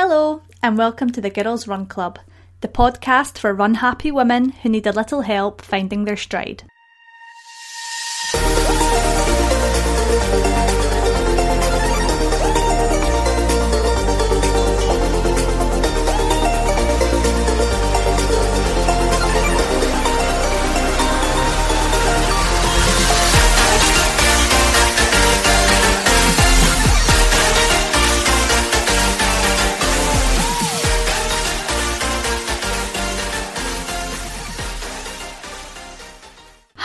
Hello, and welcome to the Girls Run Club, the podcast for run happy women who need a little help finding their stride.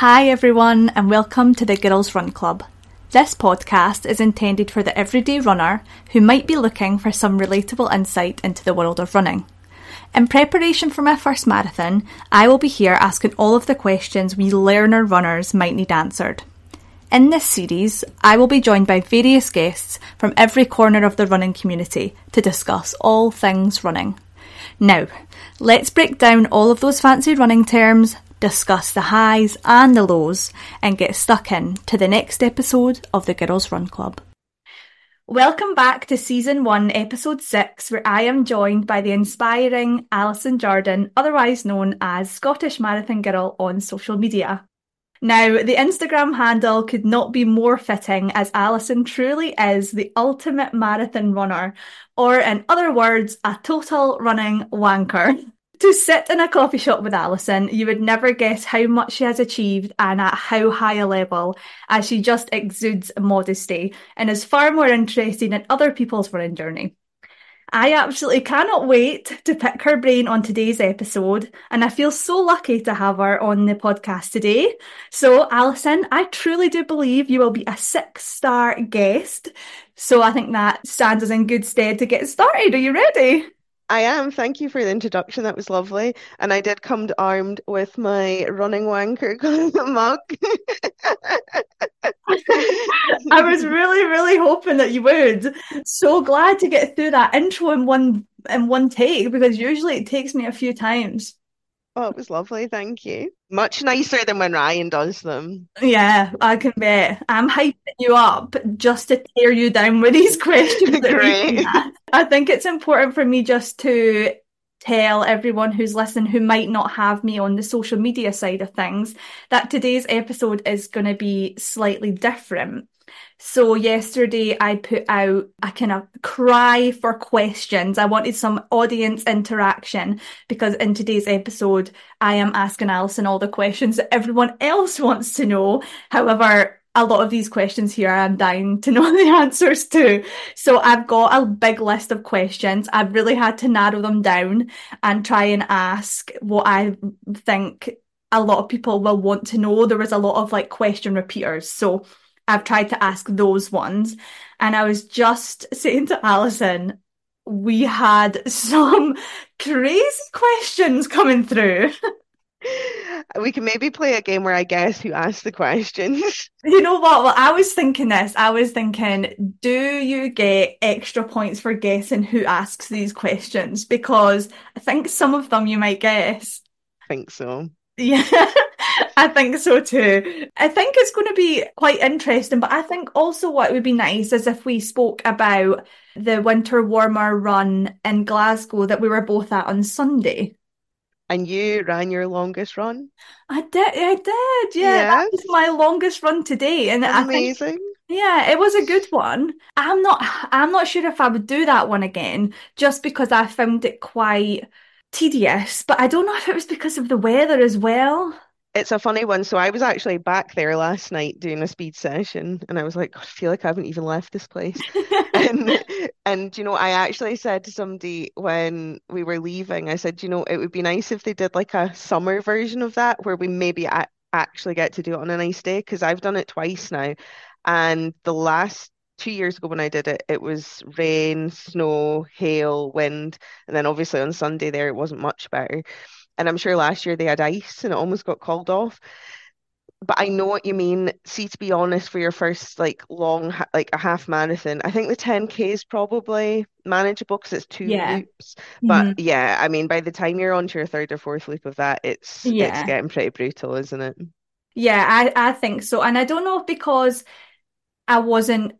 Hi, everyone, and welcome to the Girls Run Club. This podcast is intended for the everyday runner who might be looking for some relatable insight into the world of running. In preparation for my first marathon, I will be here asking all of the questions we learner runners might need answered. In this series, I will be joined by various guests from every corner of the running community to discuss all things running. Now, let's break down all of those fancy running terms, discuss the highs and the lows, and get stuck in to the next episode of the Girls Run Club. Welcome back to season one, episode six, where I am joined by the inspiring Alison Jardine, otherwise known as Scottish Marathon Girl on social media. Now, the Instagram handle could not be more fitting as Alison truly is the ultimate marathon runner, or in other words, a total running wanker. To sit in a coffee shop with Alison, you would never guess how much she has achieved and at how high a level, as she just exudes modesty and is far more interesting in other people's running journey. I absolutely cannot wait to pick her brain on today's episode, and I feel so lucky to have her on the podcast today. So, Alison, I truly do believe you will be a six star guest. So, I think that stands us in good stead to get started. Are you ready? I am. Thank you for the introduction. That was lovely. And I did come armed with my running wanker mug. I was really, really hoping that you would. So glad to get through that intro in one in one take because usually it takes me a few times. Oh, it was lovely. Thank you. Much nicer than when Ryan does them. Yeah, I can bet. I'm hyping you up just to tear you down with these questions. Great. I think it's important for me just to tell everyone who's listening who might not have me on the social media side of things that today's episode is going to be slightly different. So yesterday I put out a kind of cry for questions. I wanted some audience interaction because in today's episode, I am asking Alison all the questions that everyone else wants to know. However, a lot of these questions here I'm dying to know the answers to. So I've got a big list of questions. I've really had to narrow them down and try and ask what I think a lot of people will want to know. There was a lot of like question repeaters. So I've tried to ask those ones. And I was just saying to Alison, we had some crazy questions coming through. we can maybe play a game where I guess who asked the questions. You know what? Well, I was thinking this. I was thinking, do you get extra points for guessing who asks these questions? Because I think some of them you might guess. I think so. Yeah, I think so too. I think it's going to be quite interesting, but I think also what would be nice is if we spoke about the winter warmer run in Glasgow that we were both at on Sunday. And you ran your longest run? I did, I did, yeah. Yes. That was my longest run today. And amazing. I think, yeah, it was a good one. I'm not I'm not sure if I would do that one again, just because I found it quite tedious, but I don't know if it was because of the weather as well. It's a funny one. So I was actually back there last night doing a speed session, and I was like, oh, I feel like I haven't even left this place. and and you know, I actually said to somebody when we were leaving, I said, you know, it would be nice if they did like a summer version of that, where we maybe a- actually get to do it on a nice day, because I've done it twice now, and the last two years ago when I did it, it was rain, snow, hail, wind, and then obviously on Sunday there it wasn't much better. And I'm sure last year they had ice and it almost got called off. But I know what you mean. See, to be honest, for your first like long, like a half marathon, I think the 10K is probably manageable because it's two yeah. loops. But mm-hmm. yeah, I mean, by the time you're on to your third or fourth loop of that, it's yeah. it's getting pretty brutal, isn't it? Yeah, I, I think so. And I don't know if because I wasn't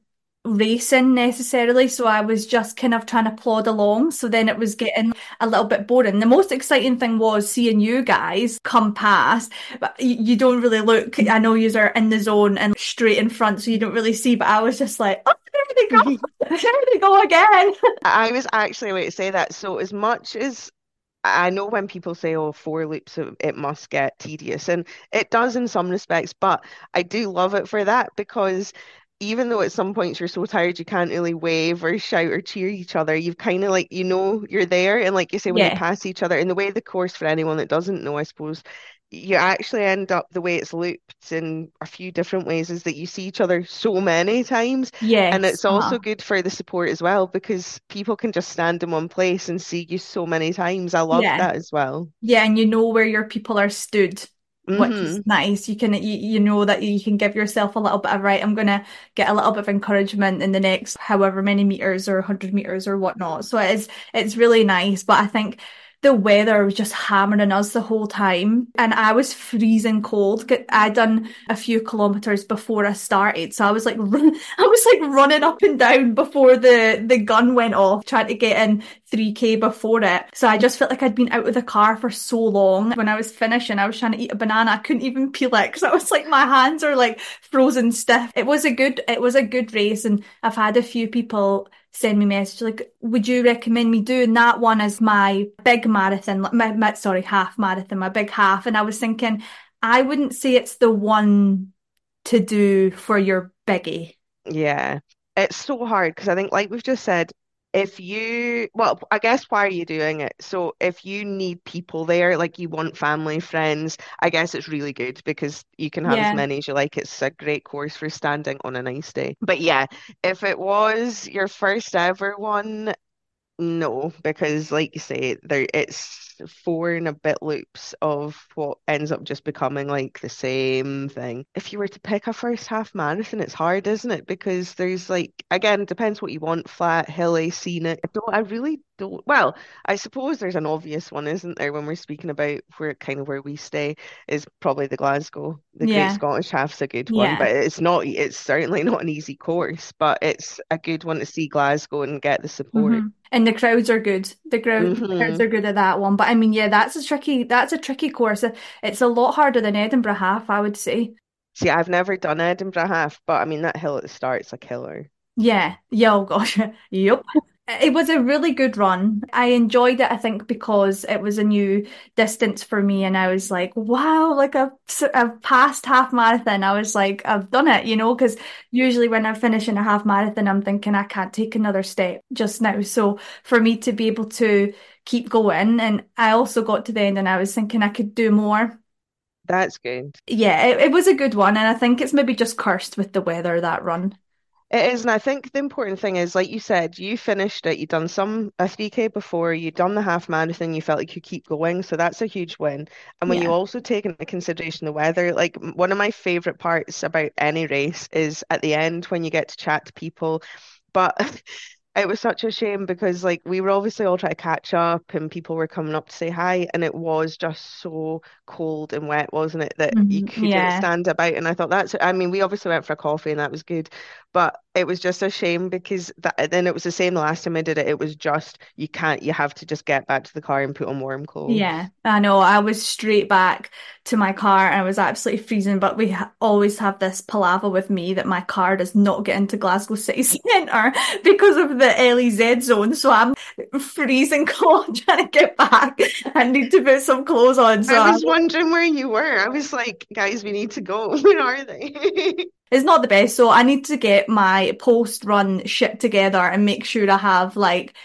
racing necessarily, so I was just kind of trying to plod along. So then it was getting a little bit boring. The most exciting thing was seeing you guys come past, but you don't really look. I know you are in the zone and straight in front, so you don't really see. But I was just like, oh, there they go, there they go again. I was actually wait to say that. So as much as I know when people say, oh, four loops, it must get tedious. And it does in some respects, but I do love it for that because even though at some points you're so tired you can't really wave or shout or cheer each other, you've kind of like, you know, you're there. And like you say, when yeah. you pass each other, in the way the course for anyone that doesn't know, I suppose, you actually end up the way it's looped in a few different ways is that you see each other so many times. Yeah, And it's also uh-huh. good for the support as well because people can just stand in one place and see you so many times. I love yeah. that as well. Yeah, and you know where your people are stood which mm-hmm. is nice. You can you, you know that you can give yourself a little bit of right. I'm gonna get a little bit of encouragement in the next however many meters or hundred meters or whatnot. So it is it's really nice. But I think the weather was just hammering us the whole time and I was freezing cold. I'd done a few kilometers before I started. So I was like, run- I was like running up and down before the, the gun went off, trying to get in 3k before it. So I just felt like I'd been out of the car for so long. When I was finishing, I was trying to eat a banana. I couldn't even peel it because I was like, my hands are like frozen stiff. It was a good, it was a good race. And I've had a few people send me message like, would you recommend me doing that one as my big marathon, my, my sorry, half marathon, my big half? And I was thinking, I wouldn't say it's the one to do for your biggie. Yeah, it's so hard because I think, like we've just said, if you, well, I guess why are you doing it? So if you need people there, like you want family, friends, I guess it's really good because you can have yeah. as many as you like. It's a great course for standing on a nice day. But yeah, if it was your first ever one, no, because like you say, there it's four and a bit loops of what ends up just becoming like the same thing. If you were to pick a first half marathon, it's hard, isn't it? Because there's like again, depends what you want, flat, hilly, scenic. I don't I really don't well, I suppose there's an obvious one, isn't there, when we're speaking about where kind of where we stay is probably the Glasgow. The yeah. Great Scottish Half's a good one, yeah. but it's not it's certainly not an easy course, but it's a good one to see Glasgow and get the support. Mm-hmm. And the crowds are good. The, crowd, mm-hmm. the crowds are good at that one. But I mean, yeah, that's a tricky that's a tricky course. It's a lot harder than Edinburgh half, I would say. See, I've never done Edinburgh half, but I mean that hill at the start is a killer. Yeah. Yeah, oh gosh. yep. It was a really good run. I enjoyed it, I think, because it was a new distance for me. And I was like, wow, like I've, I've passed half marathon. I was like, I've done it, you know, because usually when I'm finishing a half marathon, I'm thinking I can't take another step just now. So for me to be able to keep going, and I also got to the end and I was thinking I could do more. That's good. Yeah, it, it was a good one. And I think it's maybe just cursed with the weather that run. It is, and I think the important thing is, like you said, you finished it. You'd done some a 3K before, you'd done the half marathon, you felt like you could keep going. So that's a huge win. And when yeah. you also take into consideration the weather, like one of my favorite parts about any race is at the end when you get to chat to people. But it was such a shame because like we were obviously all trying to catch up and people were coming up to say hi and it was just so cold and wet wasn't it that mm-hmm. you couldn't yeah. stand about and I thought that's I mean we obviously went for a coffee and that was good but it was just a shame because that then it was the same the last time I did it. It was just you can't you have to just get back to the car and put on warm clothes. Yeah I know. I was straight back to my car and I was absolutely freezing but we ha- always have this palaver with me that my car does not get into Glasgow city centre because of the LEZ zone. So I'm freezing cold trying to get back. I need to put some clothes on. So I was I'm... wondering where you were. I was like guys we need to go. Where are they it's not the best. So I need to get my post run shit together and make sure I have like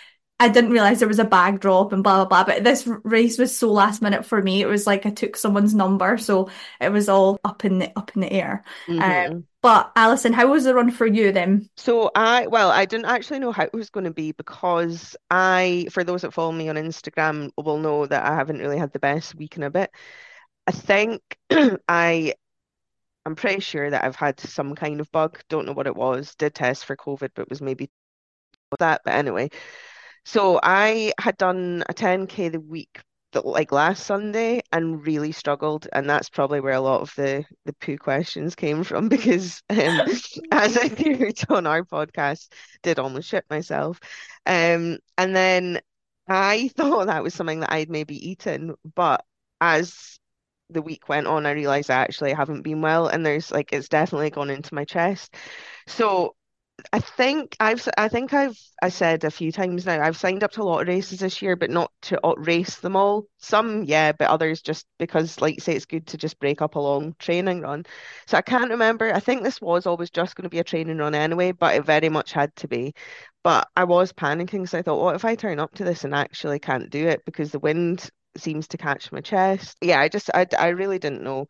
I didn't realize there was a bag drop and blah blah blah. But this race was so last minute for me. It was like I took someone's number, so it was all up in the up in the air. Mm-hmm. Um, but Alison, how was the run for you then? So I well, I didn't actually know how it was going to be because I, for those that follow me on Instagram, will know that I haven't really had the best week in a bit. I think I I'm pretty sure that I've had some kind of bug. Don't know what it was. Did test for COVID, but was maybe that. But anyway, so I had done a 10k the week like last Sunday and really struggled, and that's probably where a lot of the the poo questions came from because um, as I heard on our podcast, did almost shit myself, um, and then I thought that was something that I'd maybe eaten, but as the week went on, I realized I actually haven't been well, and there's like it's definitely gone into my chest. So I think I've I think I've I said a few times now I've signed up to a lot of races this year, but not to race them all. Some, yeah, but others just because, like say, it's good to just break up a long training run. So I can't remember. I think this was always just going to be a training run anyway, but it very much had to be. But I was panicking, so I thought, what if I turn up to this and actually can't do it because the wind seems to catch my chest? Yeah, I just I I really didn't know.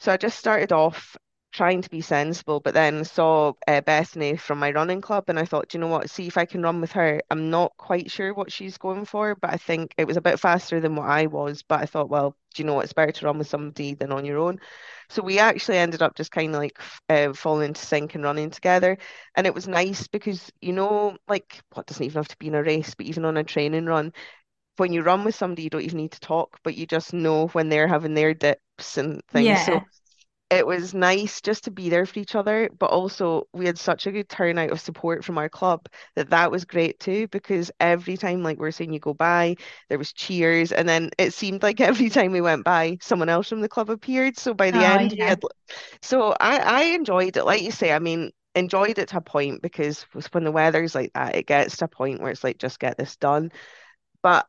So I just started off trying to be sensible, but then saw uh, Bethany from my running club, and I thought, you know what, see if I can run with her. I'm not quite sure what she's going for, but I think it was a bit faster than what I was. But I thought, well, do you know what, it's better to run with somebody than on your own. So we actually ended up just kind of like uh, falling into sync and running together. And it was nice because, you know, like, what doesn't even have to be in a race, but even on a training run, when you run with somebody, you don't even need to talk, but you just know when they're having their dips and things. Yeah. So it was nice just to be there for each other, but also we had such a good turnout of support from our club that that was great too. Because every time, like we are saying, you go by, there was cheers, and then it seemed like every time we went by, someone else from the club appeared. So by the Oh, end, we yeah. had. So I I enjoyed it, like you say. I mean, enjoyed it to a point because when the weather's like that, it gets to a point where it's like just get this done. But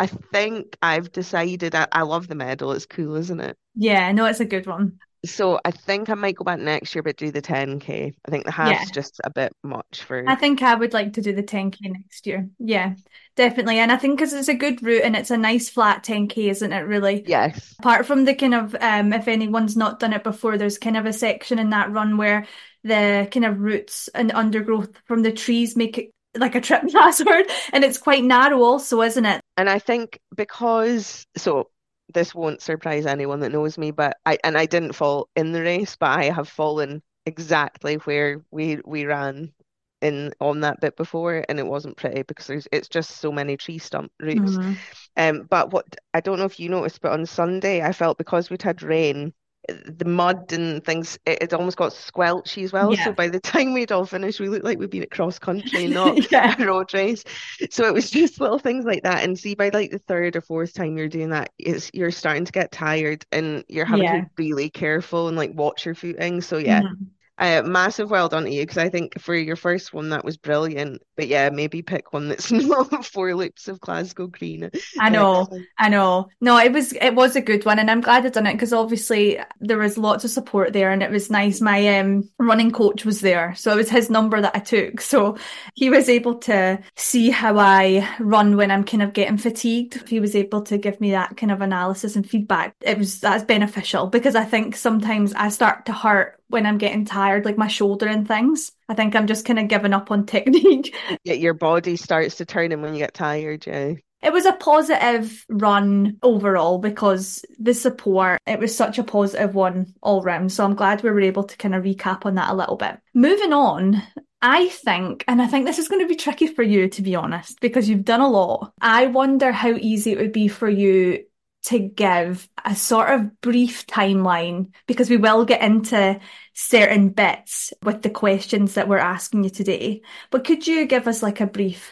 I think I've decided I, I love the medal. It's cool, isn't it? Yeah, no, it's a good one. So I think I might go back next year, but do the 10K. I think the Yeah. half's just a bit much for. I think I would like to do the 10K next year. Yeah, definitely. And I think because it's a good route and it's a nice flat 10K, isn't it, really? Yes. Apart from the kind of, um, if anyone's not done it before, there's kind of a section in that run where the kind of roots and undergrowth from the trees make it like a trip hazard. And it's quite narrow also, isn't it? And I think because, so this won't surprise anyone that knows me, but I, and I didn't fall in the race, but I have fallen exactly where we we ran in on that bit before, and it wasn't pretty because there's it's just so many tree stump roots. Mhm. Um, but what I don't know if you noticed, but on Sunday I felt because we'd had rain, the mud and things, it, it almost got squelchy as well. So by the time we'd all finished, we looked like we'd been at cross country, not Yeah. a road race. So it was just little things like that. And see, by like the third or fourth time you're doing that, it's you're starting to get tired and you're having to be really careful and like watch your footing. So yeah, Mhm. Uh, massive well done to you because I think for your first one that was brilliant. But yeah, maybe pick one that's not four loops of Glasgow Green I know, next. I know. No, it was it was a good one, and I'm glad I done it because obviously there was lots of support there, and it was nice. My um running coach was there, so it was his number that I took, so he was able to see how I run when I'm kind of getting fatigued. He was able to give me that kind of analysis and feedback. It was that's beneficial because I think sometimes I start to hurt when I'm getting tired, like my shoulder and things. I think I'm just kind of giving up on technique. Yeah, your body starts to turn in when you get tired, yeah. It was a positive run overall because the support, it was such a positive one all round. So I'm glad we were able to kind of recap on that a little bit. Moving on, I think, and I think this is going to be tricky for you to be honest, because you've done a lot. I wonder how easy it would be for you to give a sort of brief timeline because we will get into certain bits with the questions that we're asking you today. But could you give us like a brief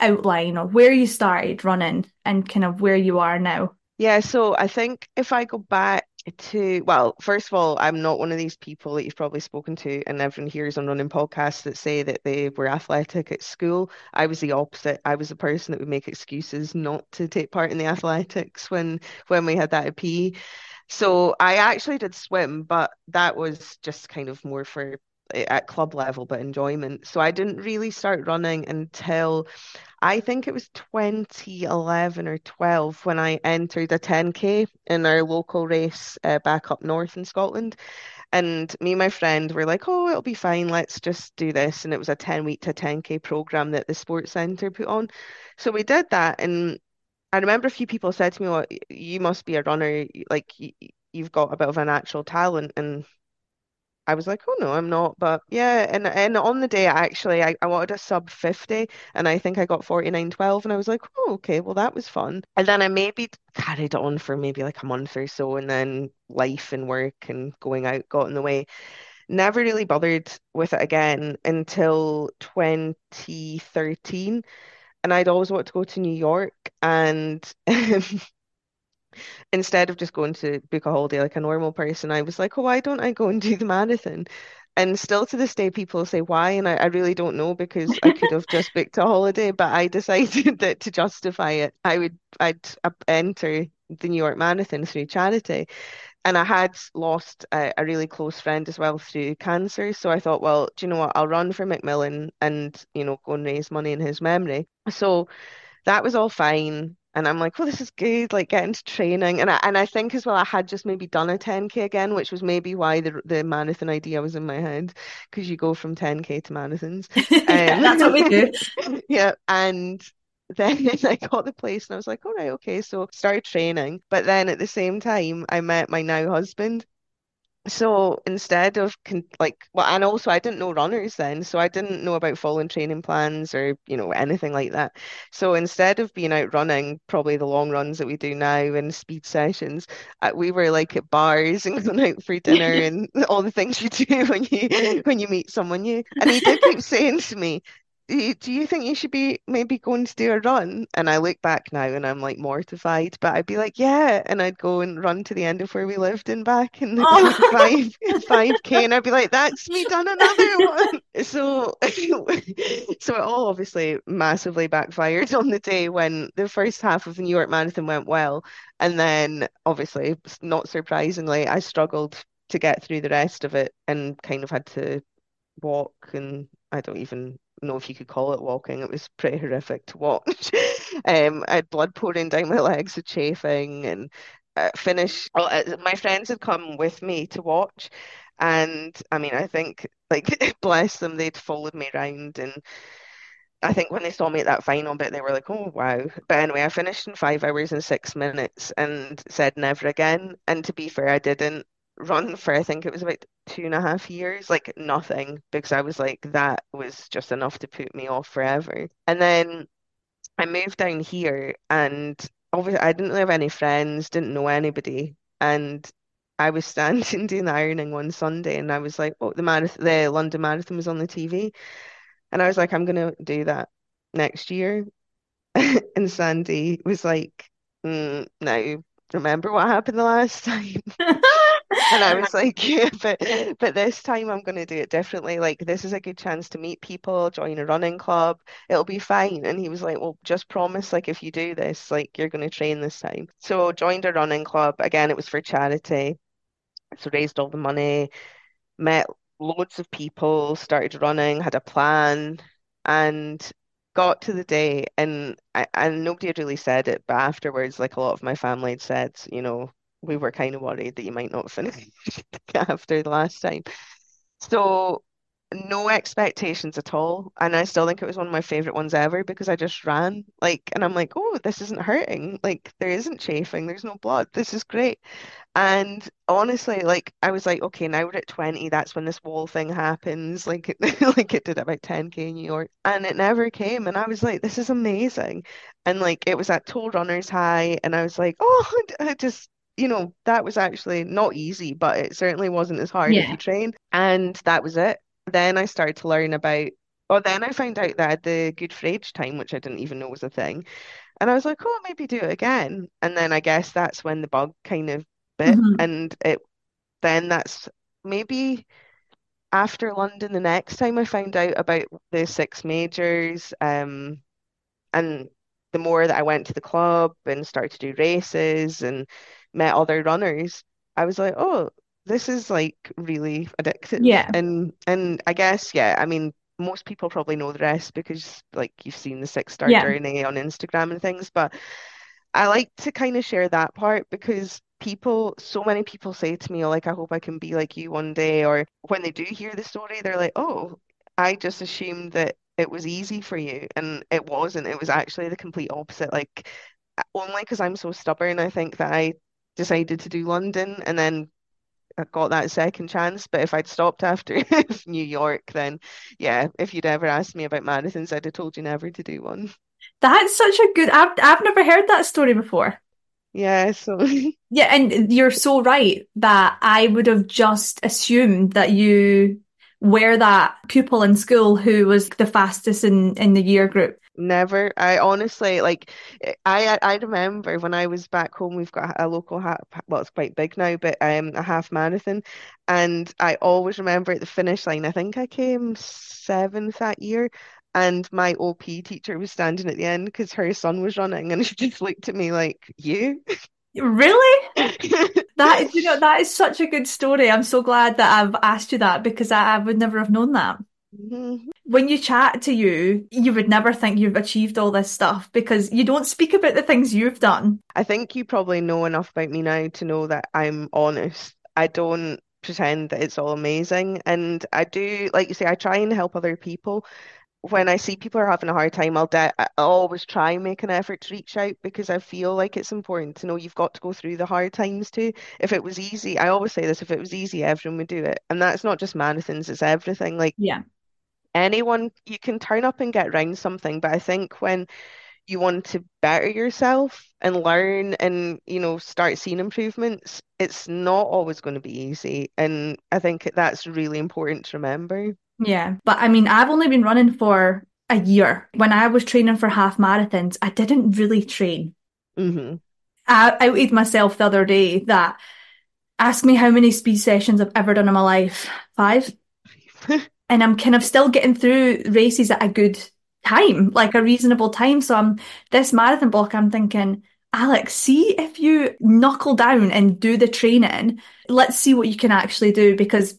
outline of where you started running and kind of where you are now? Yeah, so I think if I go back to, well, first of all, I'm not one of these people that you've probably spoken to, and everyone hears on running podcasts that say that they were athletic at school. I was the opposite. I was the person that would make excuses not to take part in the athletics when when we had that at PE. So I actually did swim, but that was just kind of more for at club level, but enjoyment. So I didn't really start running until I think it was 2011 or 12 when I entered a 10K in our local race uh, back up north in Scotland. And me and my friend were like, oh, it'll be fine. Let's just do this. And it was a 10 week to 10K program that the sports centre put on. So we did that. And I remember a few people said to me, well, you must be a runner. Like, you, you've got a bit of a natural talent. And I was like, oh no, I'm not. But yeah, and and on the day actually I, I wanted a sub 50 and I think I got 49.12 and I was like, oh okay, well that was fun. And then I maybe carried on for maybe like a month or so and then life and work and going out got in the way. Never really bothered with it again until 2013. And I'd always wanted to go to New York and instead of just going to book a holiday like a normal person, I was like, oh, why don't I go and do the marathon? And still to this day, people say why, and I, I really don't know because I could have just booked a holiday, but I decided that to justify it, I would I'd enter the New York Marathon through charity. And I had lost a, a really close friend as well through cancer. So I thought, well, do you know what? I'll run for Macmillan and, you know, go and raise money in his memory. So that was all fine. And I'm like, well, this is good, like getting to training. And I and I think as well, I had just maybe done a 10K again, which was maybe why the the marathon idea was in my head, because you go from 10K to marathons. yeah, um, that's what we do. yeah. And then I got the place and I was like, all right, okay. So started training. But then at the same time, I met my now husband so instead of con like well and also I didn't know runners then so I didn't know about following training plans or you know anything like that. So instead of being out running probably the long runs that we do now and speed sessions uh, we were like at bars and going out for dinner and all the things you do when you when you meet someone new. And he did keep saying to me do you think you should be maybe going to do a run? And I look back now and I'm like mortified, but I'd be like, yeah. And I'd go and run to the end of where we lived and back and oh. five, 5K. And I'd be like, that's me done another one. So, so it all obviously massively backfired on the day when the first half of the New York Marathon went well. And then obviously, not surprisingly, I struggled to get through the rest of it and kind of had to walk and I don't even know if you could call it walking. It was pretty horrific to watch. um, I had blood pouring down my legs with chafing and uh, finish. Uh, my friends had come with me to watch, and I mean, I think like bless them, they'd followed me around and. I think when they saw me at that final bit, they were like, "Oh wow!" But anyway, I finished in five hours and six minutes and said never again. And to be fair, I didn't run for I think it was about two and a half years, like nothing, because I was like, that was just enough to put me off forever. And then I moved down here and obviously I didn't have any friends, didn't know anybody. And I was standing doing ironing one Sunday and I was like, oh, the marathon, the London Marathon was on the TV. And I was like, I'm gonna do that next year. and Sandy was like, mm, no, remember what happened the last time? And I was like, yeah, but but this time I'm going to do it differently. Like this is a good chance to meet people, join a running club. It'll be fine. And he was like, well, just promise, like if you do this, like you're going to train this time. So joined a running club. Again, it was for charity. So raised all the money, met loads of people, started running, had a plan, and got to the day and I, and nobody had really said it, but afterwards, like a lot of my family had said, you know, we were kind of worried that you might not finish mm-hmm. after the last time. So no expectations at all. And I still think it was one of my favorite ones ever because I just ran like and I'm like, oh, this isn't hurting. Like there isn't chafing, there's no blood. This is great. And honestly, like I was like, okay, now we're at 20, that's when this wall thing happens. Like it, like it did about 10k in New York. And it never came. And I was like, this is amazing. And like it was at Toll Runners High, and I was like, oh, I just you know, that was actually not easy, but it certainly wasn't as hard yeah. if you train. And that was it. Then I started to learn about, oh, then I found out that I had the Good for Age time, which I didn't even know was a thing. And I was like, oh, maybe do it again. And then I guess that's when the bug kind of bit. Mm-hmm. And it, then that's maybe after London the next time I found out about the six majors. Um, and the more that I went to the club and started to do races and met other runners, I was like, oh, this is like really addictive. Yeah. And and I guess, yeah, I mean, most people probably know the rest because like you've seen the six star yeah. journey on Instagram and things, but I like to kind of share that part because people so many people say to me, like, I hope I can be like you one day. Or when they do hear the story, they're like, oh, I just assumed that it was easy for you. And it wasn't. It was actually the complete opposite. Like only because I'm so stubborn, I think that I decided to do London and then I got that second chance. But if I'd stopped after New York, then yeah, if you'd ever asked me about marathons, I'd have told you never to do one. That's such a good. I've I've never heard that story before. Yeah, so Yeah, and you're so right that I would have just assumed that you were that pupil in school who was the fastest in in the year group. Never. I honestly like. I I remember when I was back home. We've got a local half. Well, it's quite big now, but um, a half marathon, and I always remember at the finish line. I think I came seventh that year, and my OP teacher was standing at the end because her son was running, and she just looked at me like, "You." Really? That is, you know, that is such a good story. I'm so glad that I've asked you that because I, I would never have known that. Mhm. When you chat to you, you would never think you've achieved all this stuff because you don't speak about the things you've done. I think you probably know enough about me now to know that I'm honest. I don't pretend that it's all amazing. And I do, like you say, I try and help other people. When I see people are having a hard time, I'll, de I always try and make an effort to reach out because I feel like it's important to know you've got to go through the hard times too. If it was easy, I always say this, if it was easy, everyone would do it. And that's not just marathons, it's everything. Like Yeah. Anyone, you can turn up and get around something, but I think when you want to better yourself and learn and, you know, start seeing improvements, it's not always going to be easy. And I think that's really important to remember. Yeah. But I mean, I've only been running for a year. When I was training for half marathons, I didn't really train. hmm I outed myself the other day that ask me how many speed sessions I've ever done in my life. Five. And I'm kind of still getting through races at a good time, like a reasonable time. So I'm this marathon block, I'm thinking, Alex, see if you knuckle down and do the training. Let's see what you can actually do because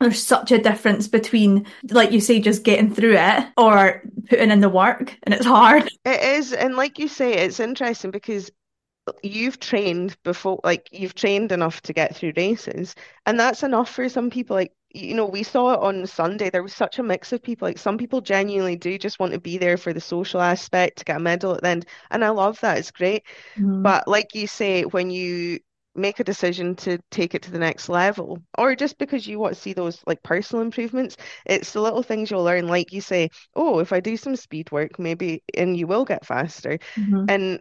there's such a difference between, like you say, just getting through it or putting in the work, and it's hard. It is, and like you say, it's interesting because you've trained before, like you've trained enough to get through races, and that's enough for some people. Like, you know, we saw it on Sunday. There was such a mix of people. Like, some people genuinely do just want to be there for the social aspect to get a medal at the end, and I love that. It's great. Mhm. But like you say, when you make a decision to take it to the next level, or just because you want to see those like personal improvements, it's the little things you'll learn. Like you say, oh, if I do some speed work, maybe, and you will get faster. Mhm. And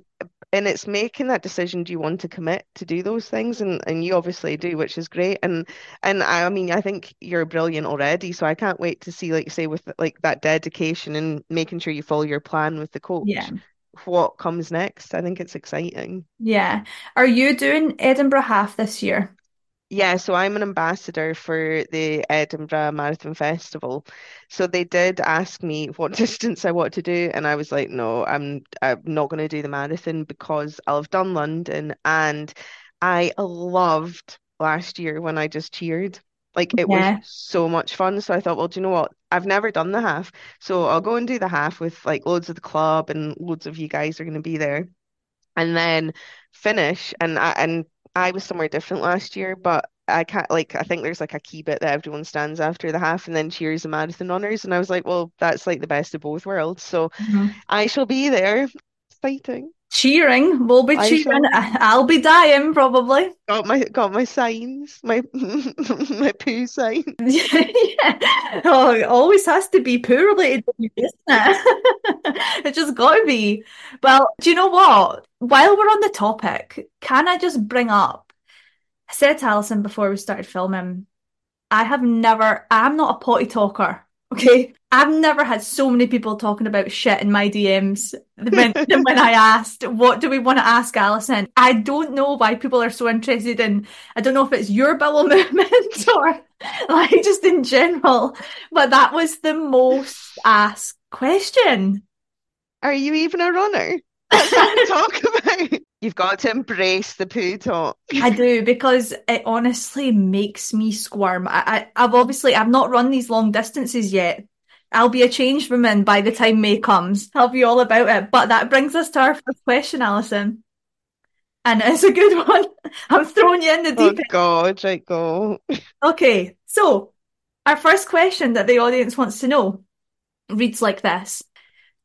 and it's making that decision, do you want to commit to do those things? And and you obviously do, which is great. And and I, I mean, I think you're brilliant already. So I can't wait to see, like say, with like that dedication and making sure you follow your plan with the coach, Yeah. what comes next. I think it's exciting. Yeah. Are you doing Edinburgh half this year? Yeah, so I'm an ambassador for the Edinburgh Marathon Festival. So they did ask me what distance I want to do, and I was like, no, I'm I'm not going to do the marathon because I'll have done London, and I loved last year when I just cheered. Like it was Yeah. so much fun. So I thought, well, do you know what? I've never done the half, so I'll go and do the half with like loads of the club and loads of you guys are going to be there and then finish. And I and I was somewhere different last year, but I can't like I think there's like a key bit that everyone stands after the half and then cheers the marathon honors And I was like, well, that's like the best of both worlds. So Mhm. I shall be there. Exciting. Cheering. We'll be I cheering. shall. I'll be dying probably. Got my got my signs, my my poo sign. Yeah. Oh, it always has to be poo related, isn't it? It just got to be. Well, do you know what? While we're on the topic, can I just bring up? I said to Alison before we started filming, I have never, I'm not a potty talker, okay? I've never had so many people talking about shit in my DMs when, than when I asked, what do we want to ask Alison? I don't know why people are so interested in, I don't know if it's your bowel movement or like just in general, but that was the most asked question. Are you even a runner? That's what we talk about. You've got to embrace the poo talk. I do because it honestly makes me squirm. I, I, I've obviously I've not run these long distances yet. I'll be a changed woman by the time May comes. Tell you all about it. But that brings us to our first question, Alison. And it's a good one. I'm throwing you in the Oh deep end. God, right go. Okay, so our first question that the audience wants to know reads like this.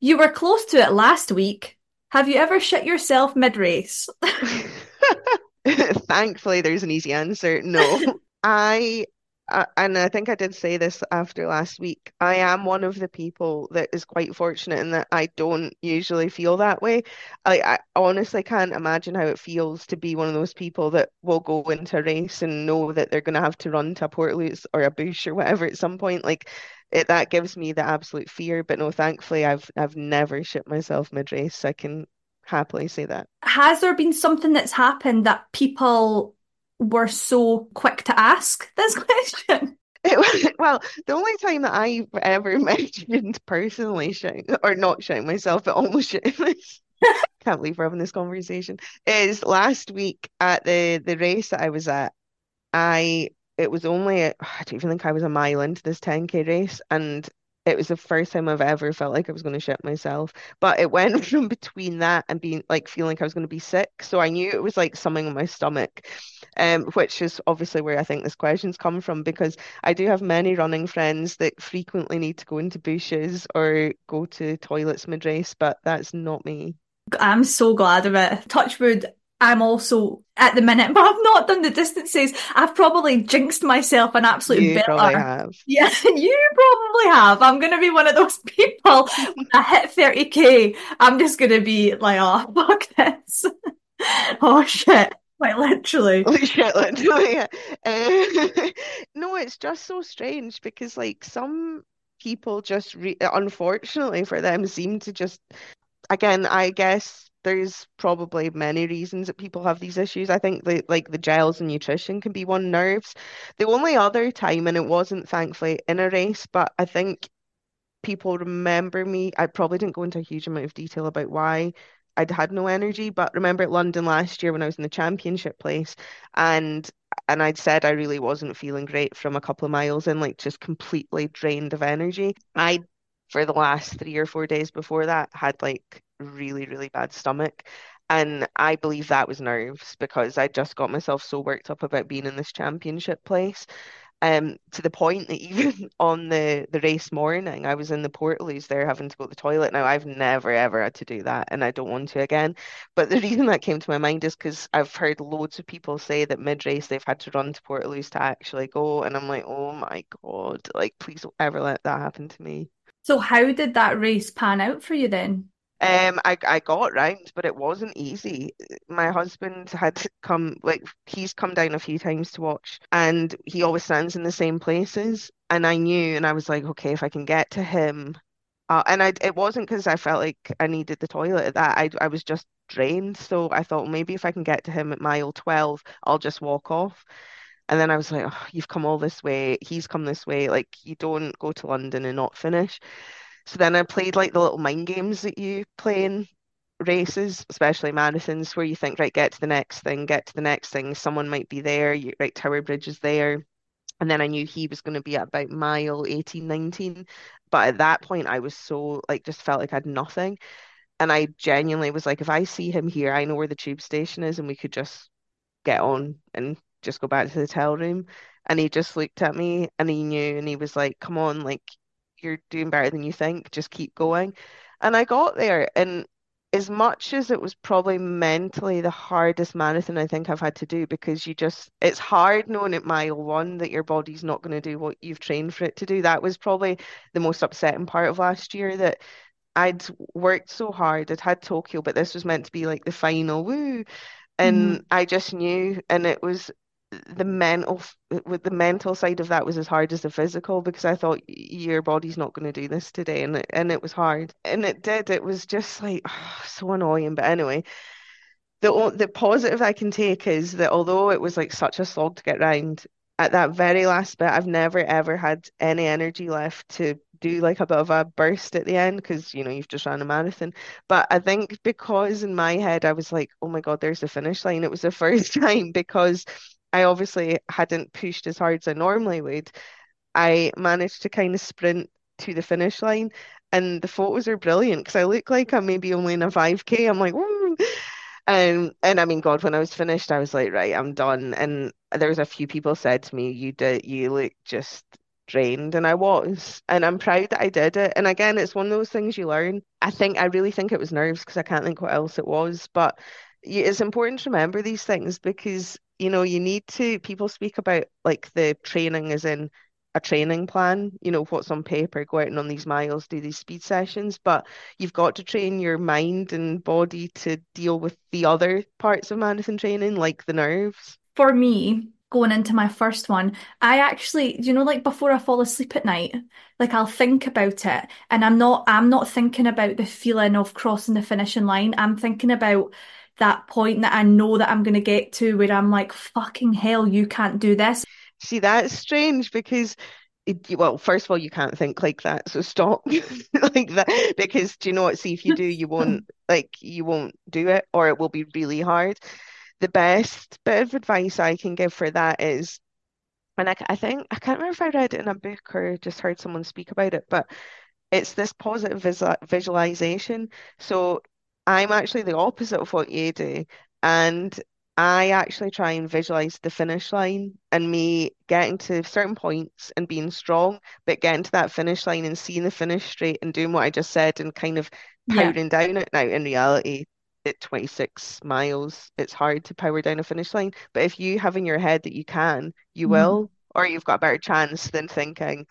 You were close to it last week. Have you ever shit yourself mid-race? Thankfully, there's an easy answer. No. I uh, and I think I did say this after last week. I am one of the people that is quite fortunate in that I don't usually feel that way. I, I honestly can't imagine how it feels to be one of those people that will go into a race and know that they're going to have to run to a Portaloos or a bush or whatever at some point. Like it, that gives me the absolute fear. But no, thankfully, I've I've never shit myself mid race. I can happily say that. Has there been something that's happened that people were so quick to ask this question? It, well, the only time that I ever mentioned personally shouting, or not shouting myself, but almost shouting myself, can't believe we're having this conversation, is last week at the the race that I was at. I it was only I don't even think I was a mile into this 10k race, and it was the first time I've ever felt like I was going to shit myself. But it went from between that and being like feeling like I was going to be sick. So I knew it was like something in my stomach, um, which is obviously where I think this question's come from because I do have many running friends that frequently need to go into bushes or go to toilets mid race, but that's not me. I'm so glad of it. Touchwood, I'm also at the minute, but I've not done the distances. I've probably jinxed myself an absolute You probably have. Yeah, you probably have. I'm going to be one of those people when I hit 30k, I'm just going to be like, oh, fuck this. oh, shit. Like, literally. Holy shit, literally. Uh, no, it's just so strange because, like, some people just, re unfortunately for them, seem to just, again, I guess there's probably many reasons that people have these issues. I think the like the gels and nutrition can be one nerves. The only other time, and it wasn't thankfully in a race, but I think people remember me. I probably didn't go into a huge amount of detail about why I'd had no energy, but remember at London last year when I was in the championship place and and I'd said I really wasn't feeling great from a couple of miles in, like just completely drained of energy. I for the last three or four days before that had like really, really bad stomach. And I believe that was nerves because I just got myself so worked up about being in this championship place. Um, to the point that even on the the race morning, I was in the Portaloos there having to go to the toilet. Now I've never ever had to do that, and I don't want to again. But the reason that came to my mind is because I've heard loads of people say that mid race they've had to run to Portaloos to actually go, and I'm like, oh my God, like please don't ever let that happen to me. So how did that race pan out for you then? Um, I I got round, but it wasn't easy. My husband had come, like he's come down a few times to watch, and he always stands in the same places. And I knew, and I was like, okay, if I can get to him, uh, and I it wasn't because I felt like I needed the toilet at that. I I was just drained, so I thought well, maybe if I can get to him at mile 12, I'll just walk off. And then I was like, oh, you've come all this way, he's come this way, like you don't go to London and not finish. So then I played like the little mind games that you play in races, especially marathons, where you think, right, get to the next thing, get to the next thing. Someone might be there, you, right, Tower Bridge is there. And then I knew he was going to be at about mile 18, 19. But at that point, I was so like, just felt like I had nothing. And I genuinely was like, if I see him here, I know where the tube station is, and we could just get on and just go back to the hotel room. And he just looked at me and he knew, and he was like, come on, like, you're doing better than you think. Just keep going. And I got there, and as much as it was probably mentally the hardest marathon I think I've had to do because you just it's hard knowing at mile one that your body's not going to do what you've trained for it to do. That was probably the most upsetting part of last year that I'd worked so hard. I'd had Tokyo, but this was meant to be like the final woo. And mm. I just knew, and it was the mental with the mental side of that was as hard as the physical because I thought your body's not going to do this today and it, and it was hard. And it did. It was just like oh, so annoying. But anyway the the positive I can take is that although it was like such a slog to get round at that very last bit I've never ever had any energy left to do like a bit of a burst at the end because you know you've just ran a marathon. But I think because in my head I was like oh my god there's the finish line it was the first time because I obviously hadn't pushed as hard as I normally would. I managed to kind of sprint to the finish line, and the photos are brilliant because I look like I'm maybe only in a 5K. I'm like, Woo! and and I mean, God, when I was finished, I was like, right, I'm done. And there was a few people said to me, you did, you look just drained and I was and I'm proud that I did it and again it's one of those things you learn I think I really think it was nerves because I can't think what else it was but it's important to remember these things because you know, you need to, people speak about like the training as in a training plan, you know, what's on paper, go out and on these miles, do these speed sessions, but you've got to train your mind and body to deal with the other parts of marathon training, like the nerves. For me, going into my first one, I actually, you know, like before I fall asleep at night, like I'll think about it and I'm not I'm not thinking about the feeling of crossing the finishing line. I'm thinking about that point that I know that I'm going to get to where I'm like, fucking hell, you can't do this. See, that's strange because, it, well, first of all, you can't think like that, so stop like that. Because do you know what? See, if you do, you won't like you won't do it, or it will be really hard. The best bit of advice I can give for that is, and I, I think I can't remember if I read it in a book or just heard someone speak about it, but it's this positive visual, visualization. So I'm actually the opposite of what you do. And I actually try and visualize the finish line and me getting to certain points and being strong, but getting to that finish line and seeing the finish straight and doing what I just said and kind of Yeah. powering down it. Now, in reality, at 26 miles, it's hard to power down a finish line. But if you have in your head that you can, you Mhm. will, or you've got a better chance than thinking,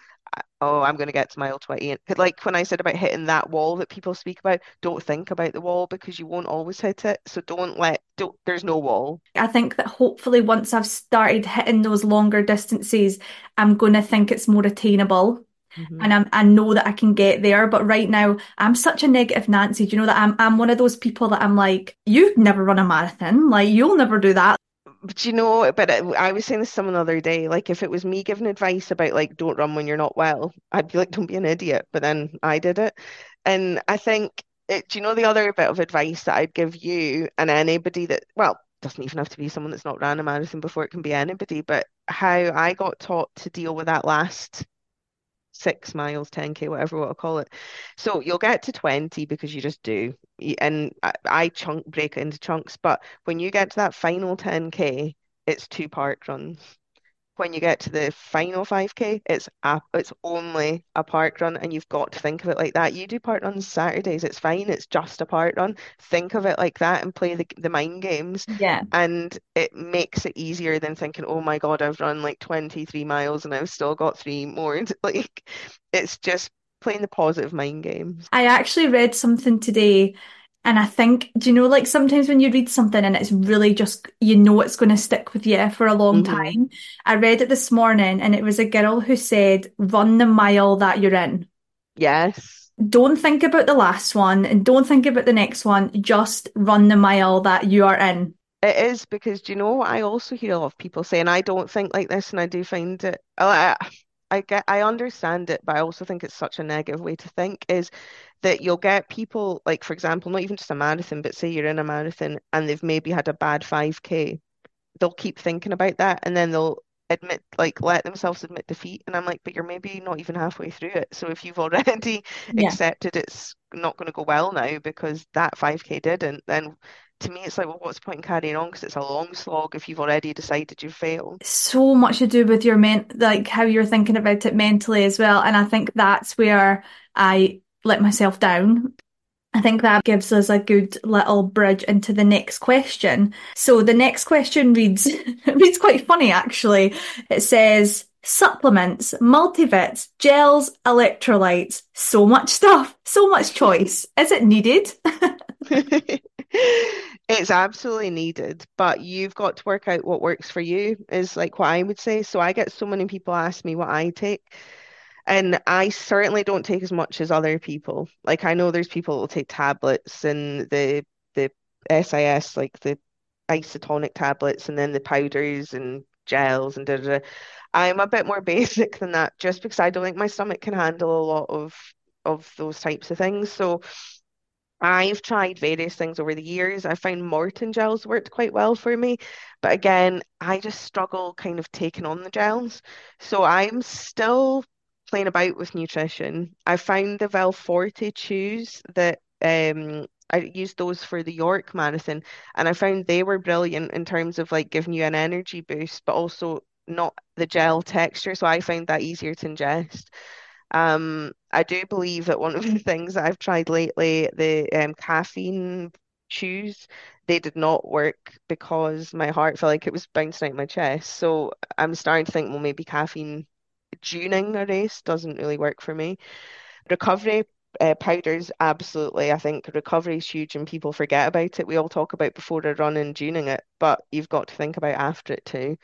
oh, I'm going to get to mile 20. And like when I said about hitting that wall that people speak about, don't think about the wall because you won't always hit it. So don't let, don't, there's no wall. I think that hopefully once I've started hitting those longer distances, I'm going to think it's more attainable. hmm And I'm, I know that I can get there, but right now I'm such a negative Nancy. Do you know that I'm I'm one of those people that I'm like, you've never run a marathon, like you'll never do that. But you know, but I was saying this to someone the other day, like if it was me giving advice about like don't run when you're not well, I'd be like, don't be an idiot. But then I did it. And I think it, do you know the other bit of advice that I'd give you and anybody that, well, doesn't even have to be someone that's not ran a marathon before, it can be anybody, but how I got taught to deal with that last six miles, 10K, whatever what I call it. So you'll get to 20 because you just do. And I, I chunk break it into chunks, but when you get to that final 10K, it's two park runs when you get to the final 5K, it's a, it's only a park run, and you've got to think of it like that. You do park runs Saturdays, it's fine, it's just a park run. Think of it like that and play the the mind games, Yeah. and it makes it easier than thinking, oh my God, I've run like 23 miles and I've still got three more. Like it's just playing the positive mind games. I actually read something today and I think, do you know, like sometimes when you read something and it's really just, you know, it's going to stick with you for a long hmm time. I read it this morning and it was a girl who said, run the mile that you're in. Yes. Don't think about the last one and don't think about the next one. Just run the mile that you are in. It is because do you know I also hear a lot of people saying, I don't think like this, and I do find it. I, I get, I understand it, but I also think it's such a negative way to think. Is that you'll get people like, for example, not even just a marathon, but say you're in a marathon and they've maybe had a bad 5K they'll keep thinking about that and then they'll admit like let themselves admit defeat and I'm like but you're maybe not even halfway through it so if you've already Yeah. accepted it's not going to go well now because that 5k didn't then to me it's like well what's the point in carrying on because it's a long slog if you've already decided you've failed So much to do with your men, like how you're thinking about it mentally as well. And I think that's where I let myself down I think that gives us a good little bridge into the next question. So the next question reads reads quite funny actually. It says supplements, multivits, gels, electrolytes, so much stuff, so much choice. Is it needed? It's absolutely needed, but you've got to work out what works for you, is like what I would say. So I get so many people ask me what I take. And I certainly don't take as much as other people. Like I know there's people that will take tablets and the the SIS, like the isotonic tablets, and then the powders and gels and da da da. I'm a bit more basic than that, just because I don't think my stomach can handle a lot of of those types of things. So I've tried various things over the years. I found Maurten gels worked quite well for me, but again, I just struggle kind of taking on the gels. So I'm still playing about with nutrition. I found the Veloforte chews that um I used those for the York Marathon, and I found they were brilliant in terms of like giving you an energy boost, but also not the gel texture. So I found that easier to ingest. Um, I do believe that one of the things that I've tried lately, the um, caffeine shoes, they did not work because my heart felt like it was bouncing out my chest. So I'm starting to think, well, maybe caffeine during a race doesn't really work for me. Recovery uh, powders, absolutely. I think recovery is huge and people forget about it. We all talk about before a run and tuning it, but you've got to think about after it too.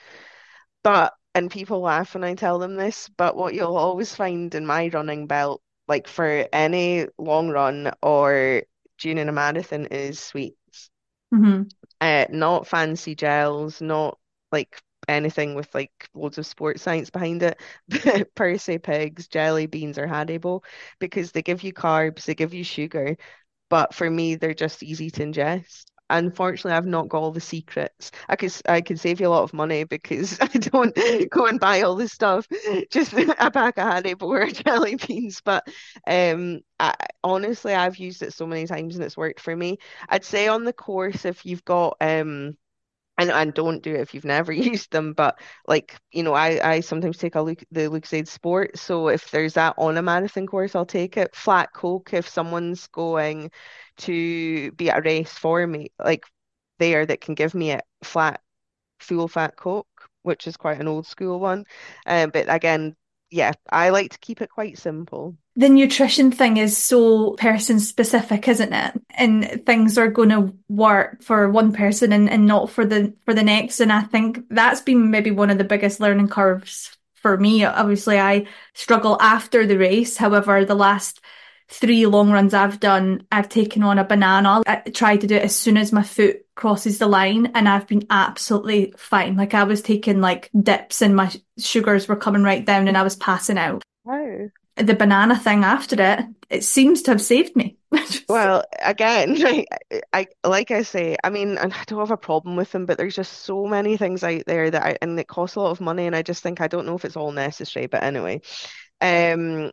But, and people laugh when I tell them this, but what you'll always find in my running belt, like for any long run or during a marathon, is sweets. Mm-hmm. Uh, not fancy gels, not like anything with like loads of sports science behind it. Percy Pigs, jelly beans, or Haribo, because they give you carbs, they give you sugar, but for me, they're just easy to ingest. Unfortunately, I've not got all the secrets. I could I could save you a lot of money because I don't go and buy all this stuff. Just a pack of Haribo jelly beans. But um, I, honestly, I've used it so many times and it's worked for me. I'd say on the course, if you've got um and and don't do it if you've never used them. But like you know, I I sometimes take a look the Lucozade Sport. So if there's that on a marathon course, I'll take it. Flat Coke if someone's going to be at a race for me, like there that can give me a flat full fat Coke, which is quite an old school one. Um, but again, yeah, I like to keep it quite simple the nutrition thing is so person specific, isn't it? And things are going to work for one person and, and not for the for the next. And I think that's been maybe one of the biggest learning curves for me. Obviously, I struggle after the race. However, the last three long runs I've done, I've taken on a banana. I try to do it as soon as my foot crosses the line, and I've been absolutely fine. Like I was taking like dips, and my sugars were coming right down, and I was passing out. Wow the banana thing after it, it seems to have saved me. well, again, I, I like I say, I mean, I don't have a problem with them, but there's just so many things out there that I, and it costs a lot of money, and I just think I don't know if it's all necessary. But anyway, um,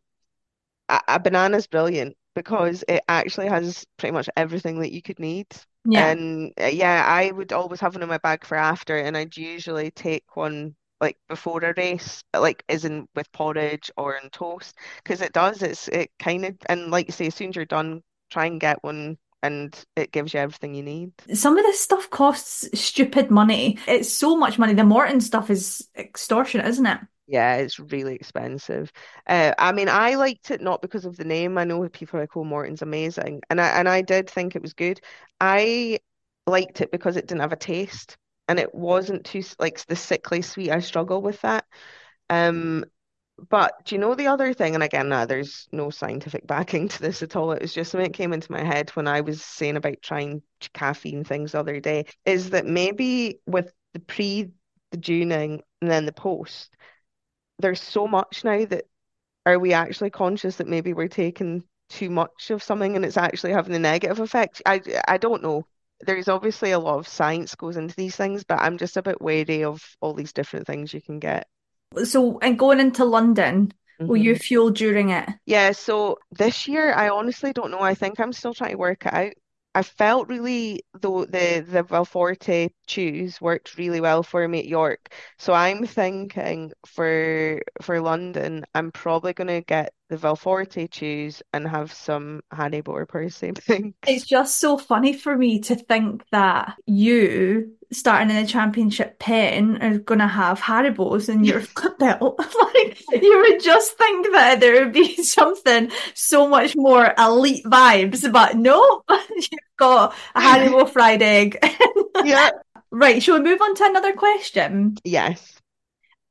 a, a is brilliant because it actually has pretty much everything that you could need. Yeah. And uh, yeah, I would always have one in my bag for after, and I'd usually take one like before a race, like isn't with porridge or in toast, because it does. It's it kind of and like you say, as soon as you're done, try and get one and it gives you everything you need. Some of this stuff costs stupid money. It's so much money. The Maurten stuff is extortionate, isn't it? Yeah, it's really expensive. Uh, I mean, I liked it not because of the name. I know people are like, "Oh, Maurten's amazing," and I and I did think it was good. I liked it because it didn't have a taste and it wasn't too like the sickly sweet. I struggle with that. Um, but do you know the other thing? And again, nah, there's no scientific backing to this at all. It was just something that came into my head when I was saying about trying caffeine things the other day, is that maybe with the pre, the during, and then the post, there's so much now that are we actually conscious that maybe we're taking too much of something and it's actually having a negative effect? I I don't know there's obviously a lot of science goes into these things, but I'm just a bit wary of all these different things you can get. So, and going into London, mm-hmm. will you fuel during it? Yeah, so this year I honestly don't know. I think I'm still trying to work it out. I felt really though the the Veloforte chews worked really well for me at York. So I'm thinking for for London, I'm probably going to get the Veloforte chews and have some Haribo or Percy It's just so funny for me to think that you starting in the championship pen are going to have Haribos in your belt. like you would just think that there would be something so much more elite vibes, but no, you've got a Haribo fried egg. yeah. Right. Shall we move on to another question? Yes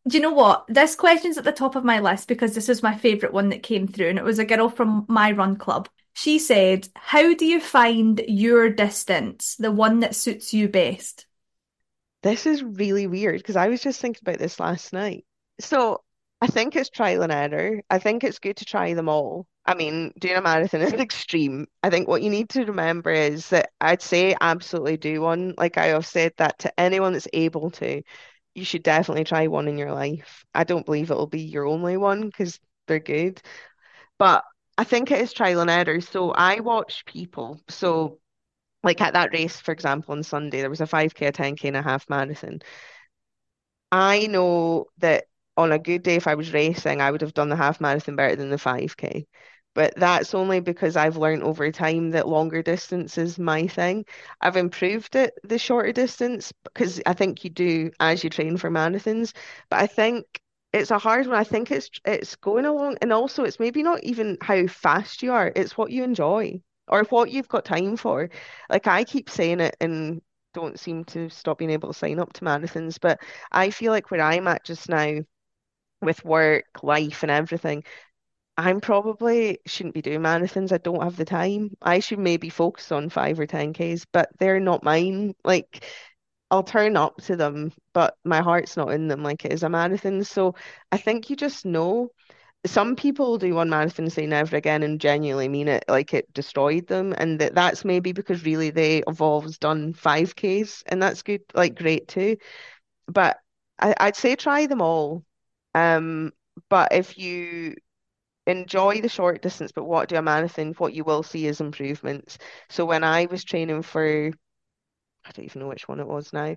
do you know what? This question's at the top of my list because this is my favourite one that came through, and it was a girl from my run club. She said, How do you find your distance, the one that suits you best? This is really weird because I was just thinking about this last night. So I think it's trial and error. I think it's good to try them all. I mean, doing a marathon is extreme. I think what you need to remember is that I'd say absolutely do one. Like I have said that to anyone that's able to you should definitely try one in your life. I don't believe it'll be your only one because they're good, but I think it is trial and error. So I watch people. So, like at that race, for example, on Sunday, there was a 5K, a 10K, and a half marathon. I know that on a good day, if I was racing, I would have done the half marathon better than the 5K. But that's only because I've learned over time that longer distance is my thing. I've improved it the shorter distance because I think you do as you train for marathons, but I think it's a hard one. I think it's it's going along, and also it's maybe not even how fast you are, it's what you enjoy or what you've got time for. Like I keep saying it and don't seem to stop being able to sign up to marathons, but I feel like where I'm at just now with work, life, and everything, I'm probably shouldn't be doing marathons. I don't have the time. I should maybe focus on five or 10Ks, but they're not mine. Like I'll turn up to them, but my heart's not in them like it is a marathon. So I think you just know. Some people do one marathon say never again and genuinely mean it, like it destroyed them, and that that's maybe because really they have always done 5Ks, and that's good, like great too. But I, I'd say try them all. Um, but if you enjoy the short distance, but what do a marathon, what you will see is improvements. So when I was training for, I don't even know which one it was now,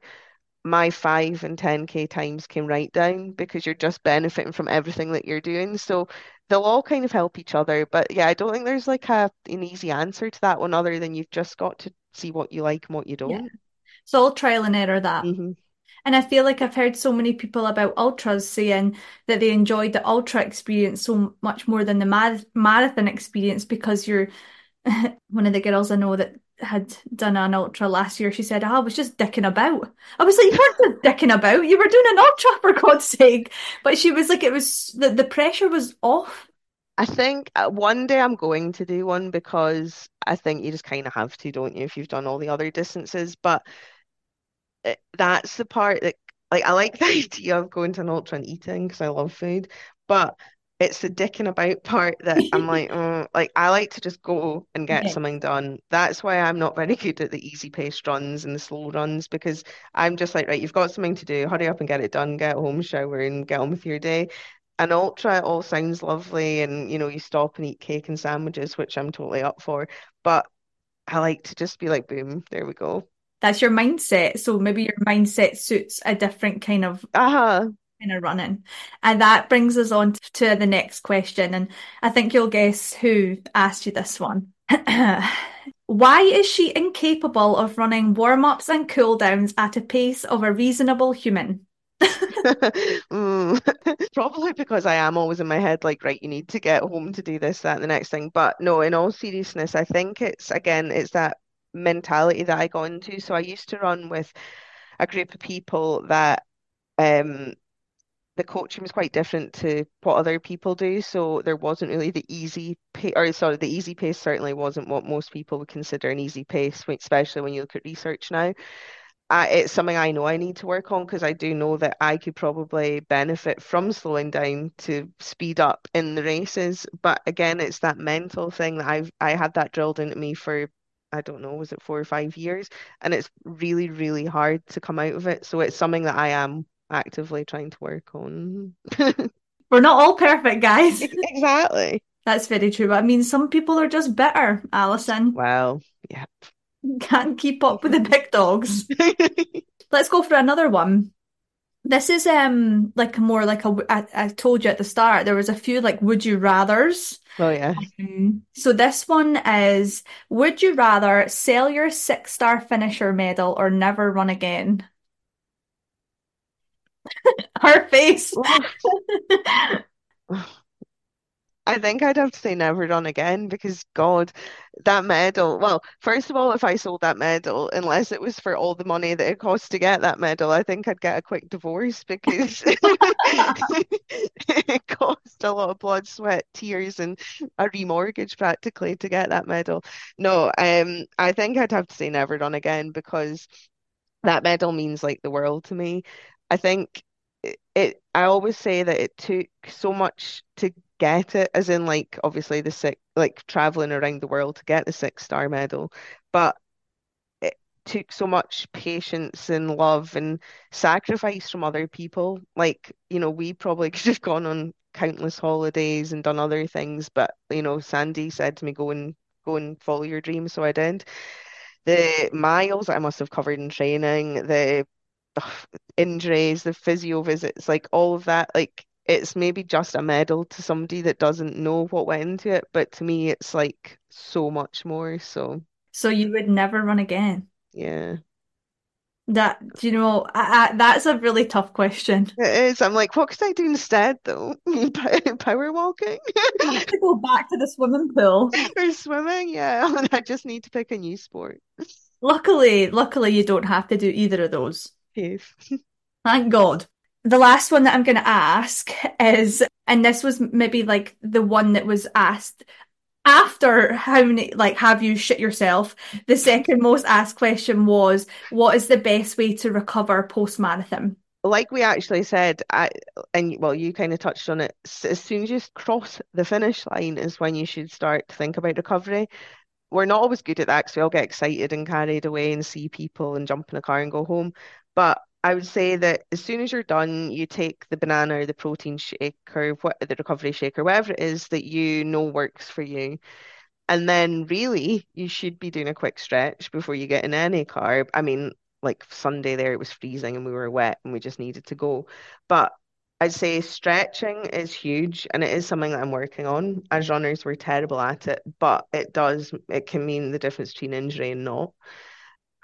my five and 10K times came right down because you're just benefiting from everything that you're doing. So they'll all kind of help each other. But yeah, I don't think there's like a an easy answer to that one other than you've just got to see what you like and what you don't. It's all trial and error that. hmm And I feel like I've heard so many people about ultras saying that they enjoyed the ultra experience so much more than the mar marathon experience because you're one of the girls I know that had done an ultra last year. She said, oh, I was just dicking about. I was like, you weren't just dicking about. You were doing an ultra for God's sake. But she was like, it was the, the pressure was off. I think uh, one day I'm going to do one because I think you just kind of have to, don't you, if you've done all the other distances. But it, that's the part that like I like the idea of going to an ultra and eating because I love food, but it's the dicking about part that I'm like, oh, like I like to just go and get Yeah. something done. That's why I'm not very good at the easy paced runs and the slow runs because I'm just like, right, you've got something to do, hurry up and get it done, get home, shower, and get on with your day. An ultra, it all sounds lovely, and you know, you stop and eat cake and sandwiches, which I'm totally up for. But I like to just be like, boom, there we go. That's your mindset. So maybe your mindset suits a different kind of Uh-huh. kind of running. And that brings us on to the next question. And I think you'll guess who asked you this one. Why is she incapable of running warm-ups and cool-downs at a pace of a reasonable human? Mm. Probably because I am always in my head, like, right, you need to get home to do this, that, and the next thing. But no, in all seriousness, I think it's again, it's that mentality that I got into. So I used to run with a group of people that um the coaching was quite different to what other people do. So there wasn't really the easy pace, or sorry, the easy pace certainly wasn't what most people would consider an easy pace, especially when you look at research now. I, it's something I know I need to work on because I do know that I could probably benefit from slowing down to speed up in the races. But again, it's that mental thing that I've I had that drilled into me for I don't know, was it four or five years? And it's really, really hard to come out of it. So it's something that I am actively trying to work on. We're not all perfect, guys. Exactly. That's very true. But I mean, some people are just bitter, Alison. Well, yeah. Can't keep up with the big dogs. Let's go for another one. This is um like more like a I, I told you at the start there was a few like would you rathers. Well, yeah. Um, so this one is would you rather sell your six star finisher medal or never run again? Her face. I think I'd have to say never done again because God, that medal. Well, first of all, if I sold that medal, unless it was for all the money that it cost to get that medal, I think I'd get a quick divorce because it cost a lot of blood, sweat, tears, and a remortgage practically to get that medal. No, um, I think I'd have to say never done again because that medal means like the world to me. I think it, it I always say that it took so much to get it, as in like obviously the six like traveling around the world to get the six star medal, but it took so much patience and love and sacrifice from other people. Like, you know, we probably could have gone on countless holidays and done other things, but you know, Sandy said to me, go and go and follow your dreams, so I did the miles I must have covered in training, the injuries, the physio visits, like all of that, like it's maybe just a medal to somebody that doesn't know what went into it, but to me, it's like so much more. So, So you would never run again? yeah, That, do you know, I, I, that's a really tough question. it is. I'm like, what could I do instead, though? Power walking I have to go back to the swimming pool. or swimming? Yeah, I just need to pick a new sport. Luckily, luckily you don't have to do either of those. Yes. Thank God. The last one that I'm going to ask is, and this was maybe like the one that was asked after how many, like, have you shit yourself? The second most asked question was, what is the best way to recover post-marathon? Like we actually said, I and well, you kind of touched on it. As soon as you cross the finish line is when you should start to think about recovery. we're not always good at that because we all get excited and carried away and see people and jump in a car and go home. But I would say that as soon as you're done, you take the banana or the protein shake or what the recovery shake or whatever it is that you know works for you. And then really you should be doing a quick stretch before you get in any carb. I mean, like Sunday there it was freezing and we were wet and we just needed to go. But I'd say stretching is huge and it is something that I'm working on. As runners, we're terrible at it, but it does, it can mean the difference between injury and not.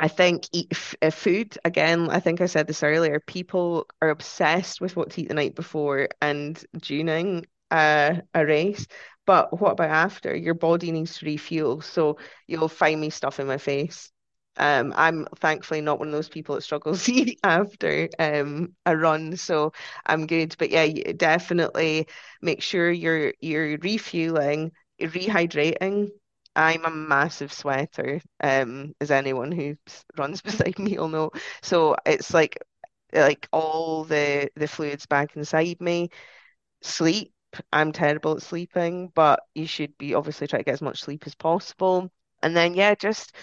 I think eat f uh, food, again, I think I said this earlier, people are obsessed with what to eat the night before and during uh, a race. But what about after? Your body needs to refuel. So you'll find me stuff in my face. Um, I'm thankfully not one of those people that struggles to eat after um, a run, so I'm good. But yeah, definitely make sure you're you're refueling, rehydrating. I'm a massive sweater, um, as anyone who runs beside me will know. So it's like like all the the fluids back inside me. Sleep. I'm terrible at sleeping, but you should be obviously try to get as much sleep as possible. And then yeah, just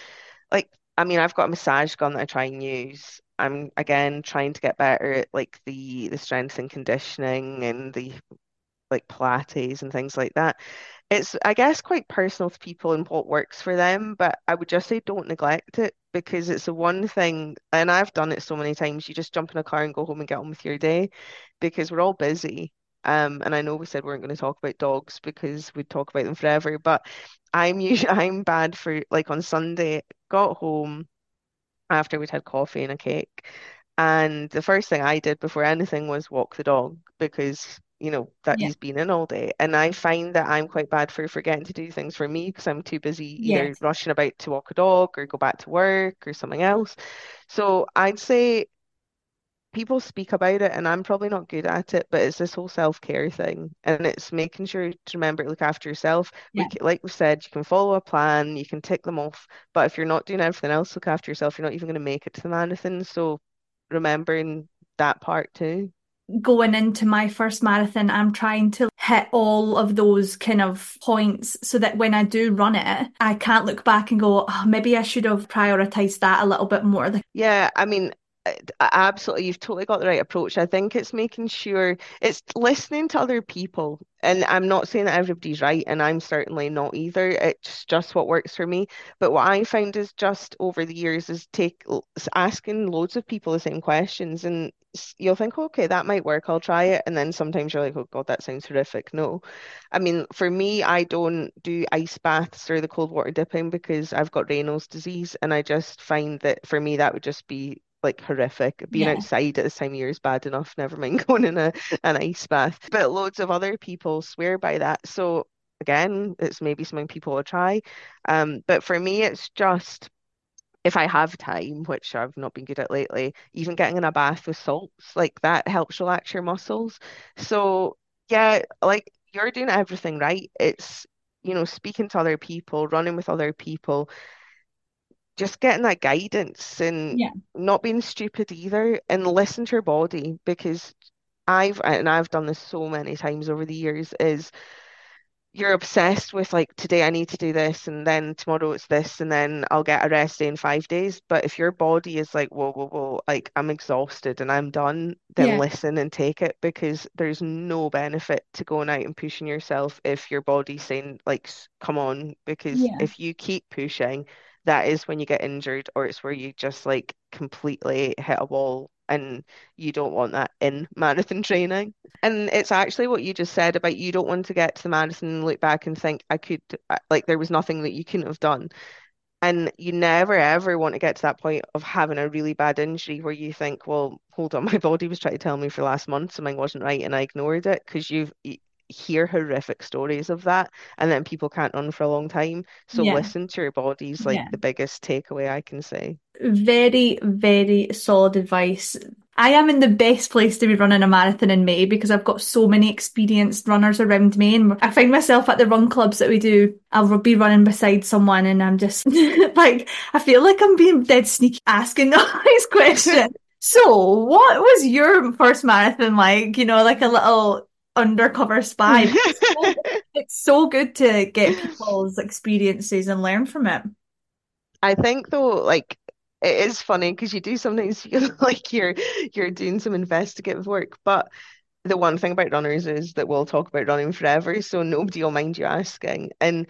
like I mean, I've got a massage gun that I try and use. I'm again trying to get better at like the the strength and conditioning and the like Pilates and things like that. It's, I guess, quite personal to people and what works for them, but I would just say don't neglect it because it's the one thing, and I've done it so many times, you just jump in a car and go home and get on with your day because we're all busy. Um, and I know we said we weren't going to talk about dogs because we'd talk about them forever, but I'm usually I'm bad for like on Sunday, got home after we'd had coffee and a cake. And the first thing I did before anything was walk the dog because, you know, that Yeah. he's been in all day. And I find that I'm quite bad for forgetting to do things for me because I'm too busy either Yes. rushing about to walk a dog or go back to work or something else. So I'd say people speak about it, and I'm probably not good at it, but it's this whole self-care thing, and it's making sure to remember to look after yourself. We, Yeah. c- like we said, you can follow a plan, you can tick them off, but if you're not doing everything else, look after yourself, you're not even going to make it to the marathon. So remembering that part too. Going into my first marathon, I'm trying to hit all of those kind of points so that when I do run it, I can't look back and go, oh, maybe I should have prioritized that a little bit more. Yeah, I mean, absolutely, you've totally got the right approach. I think it's making sure it's listening to other people. And I'm not saying that everybody's right, and I'm certainly not either. It's just what works for me. But what I find is just over the years is take asking loads of people the same questions, and you'll think, okay, that might work. I'll try it. And then sometimes you're like, oh God, that sounds horrific. No. I mean, for me, I don't do ice baths or the cold water dipping because I've got Raynaud's disease, and I just find that for me that would just be like horrific. Being yeah, outside at this time of year is bad enough, never mind going in a an ice bath. But loads of other people swear by that. So again, it's maybe something people will try. Um, but for me, it's just if I have time, which I've not been good at lately, even getting in a bath with salts, like that helps relax your muscles. So yeah, like you're doing everything right. It's, you know, speaking to other people, running with other people, just getting that guidance and yeah, not being stupid either, and listen to your body because I've and I've done this so many times over the years, is you're obsessed with like today I need to do this and then tomorrow it's this and then I'll get a rest day in five days. But if your body is like, whoa, whoa, whoa, like I'm exhausted and I'm done, then yeah, listen and take it because there's no benefit to going out and pushing yourself if your body's saying like, come on, because yeah, if you keep pushing, that is when you get injured or it's where you just like completely hit a wall and you don't want that in marathon training. And it's actually what you just said about you don't want to get to the marathon and look back and think I could like there was nothing that you couldn't have done. And you never ever want to get to that point of having a really bad injury where you think, well, hold on, my body was trying to tell me for last month something wasn't right and I ignored it because you've hear horrific stories of that and then people can't run for a long time. So Yeah. listen to your body's like Yeah. the biggest takeaway I can say. Very, very solid advice. I am in the best place to be running a marathon in May because I've got so many experienced runners around me, and I find myself at the run clubs that we do. I'll be running beside someone, and I'm just like, I feel like I'm being dead sneaky asking all these questions. So, what was your first marathon like? You know, like a little undercover spy. It's so, it's so good to get people's experiences and learn from it. I think though, like it is funny because you do sometimes feel like you're you're doing some investigative work, but the one thing about runners is that we'll talk about running forever, so nobody will mind you asking. And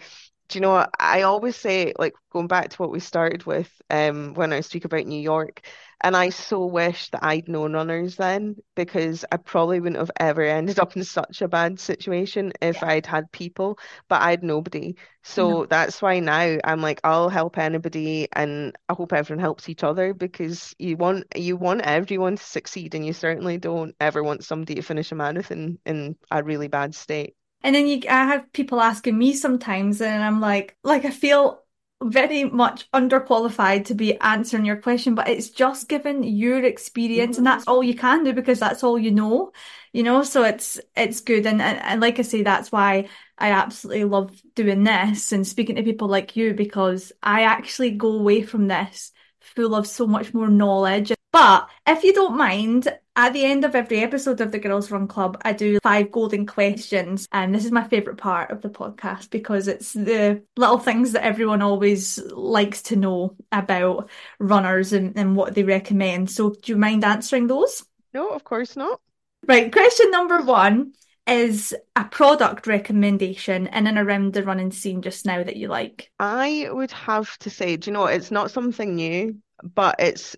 do you know what? I always say, like going back to what we started with, um, when I speak about New York, and I so wish that I'd known runners then because I probably wouldn't have ever ended up in such a bad situation if Yeah. I'd had people, but I had nobody. No. So that's why now I'm like, I'll help anybody, and I hope everyone helps each other because you want you want everyone to succeed, and you certainly don't ever want somebody to finish a marathon in a really bad state. And then you, I have people asking me sometimes, and I'm like, like I feel very much underqualified to be answering your question, but it's just given your experience, and mm-hmm. that's all you can do because that's all you know, you know. So it's it's good, and and, and like I say, that's why I absolutely love doing this and speaking to people like you because I actually go away from this full of so much more knowledge. But if you don't mind, at the end of every episode of the Girls Run Club, I do five golden questions. And this is my favourite part of the podcast because it's the little things that everyone always likes to know about runners and, and what they recommend. So, do you mind answering those? No, of course not. Right, question number one is a product recommendation in and around the running scene just now that you like. I would have to say, do you know, it's not something new, but it's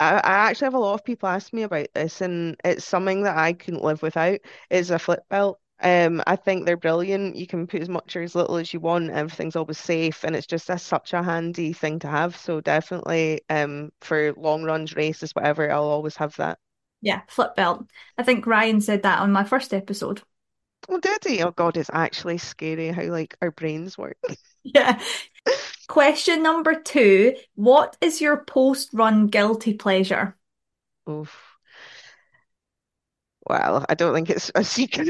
I, I actually have a lot of people ask me about this, and it's something that I couldn't live without, is a flip belt. Um, I think they're brilliant. You can put as much or as little as you want. Everything's always safe, and it's just a, such a handy thing to have. So definitely, um, for long runs, races, whatever, I'll always have that. Yeah, flip belt. I think Ryan said that on my first episode. Oh, did he? Oh God, it's actually scary how like our brains work. Yeah. Question number two, what is your post-run guilty pleasure? Oof. Well, I don't think it's a secret.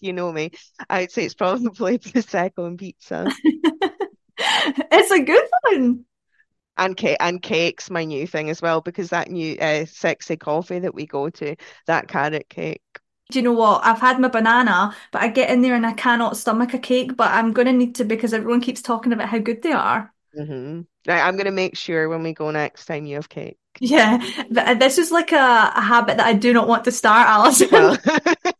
You know me. I'd say it's probably Prosecco and pizza. It's a good one. And cake and cake's my new thing as well because that new uh, sexy coffee that we go to, that carrot cake. Do you know what? I've had my banana, but I get in there and I cannot stomach a cake, but I'm gonna need to because everyone keeps talking about how good they are. hmm Right, I'm gonna make sure when we go next time you have cake. Yeah, th- this is like a, a habit that I do not want to start, Alison. Well,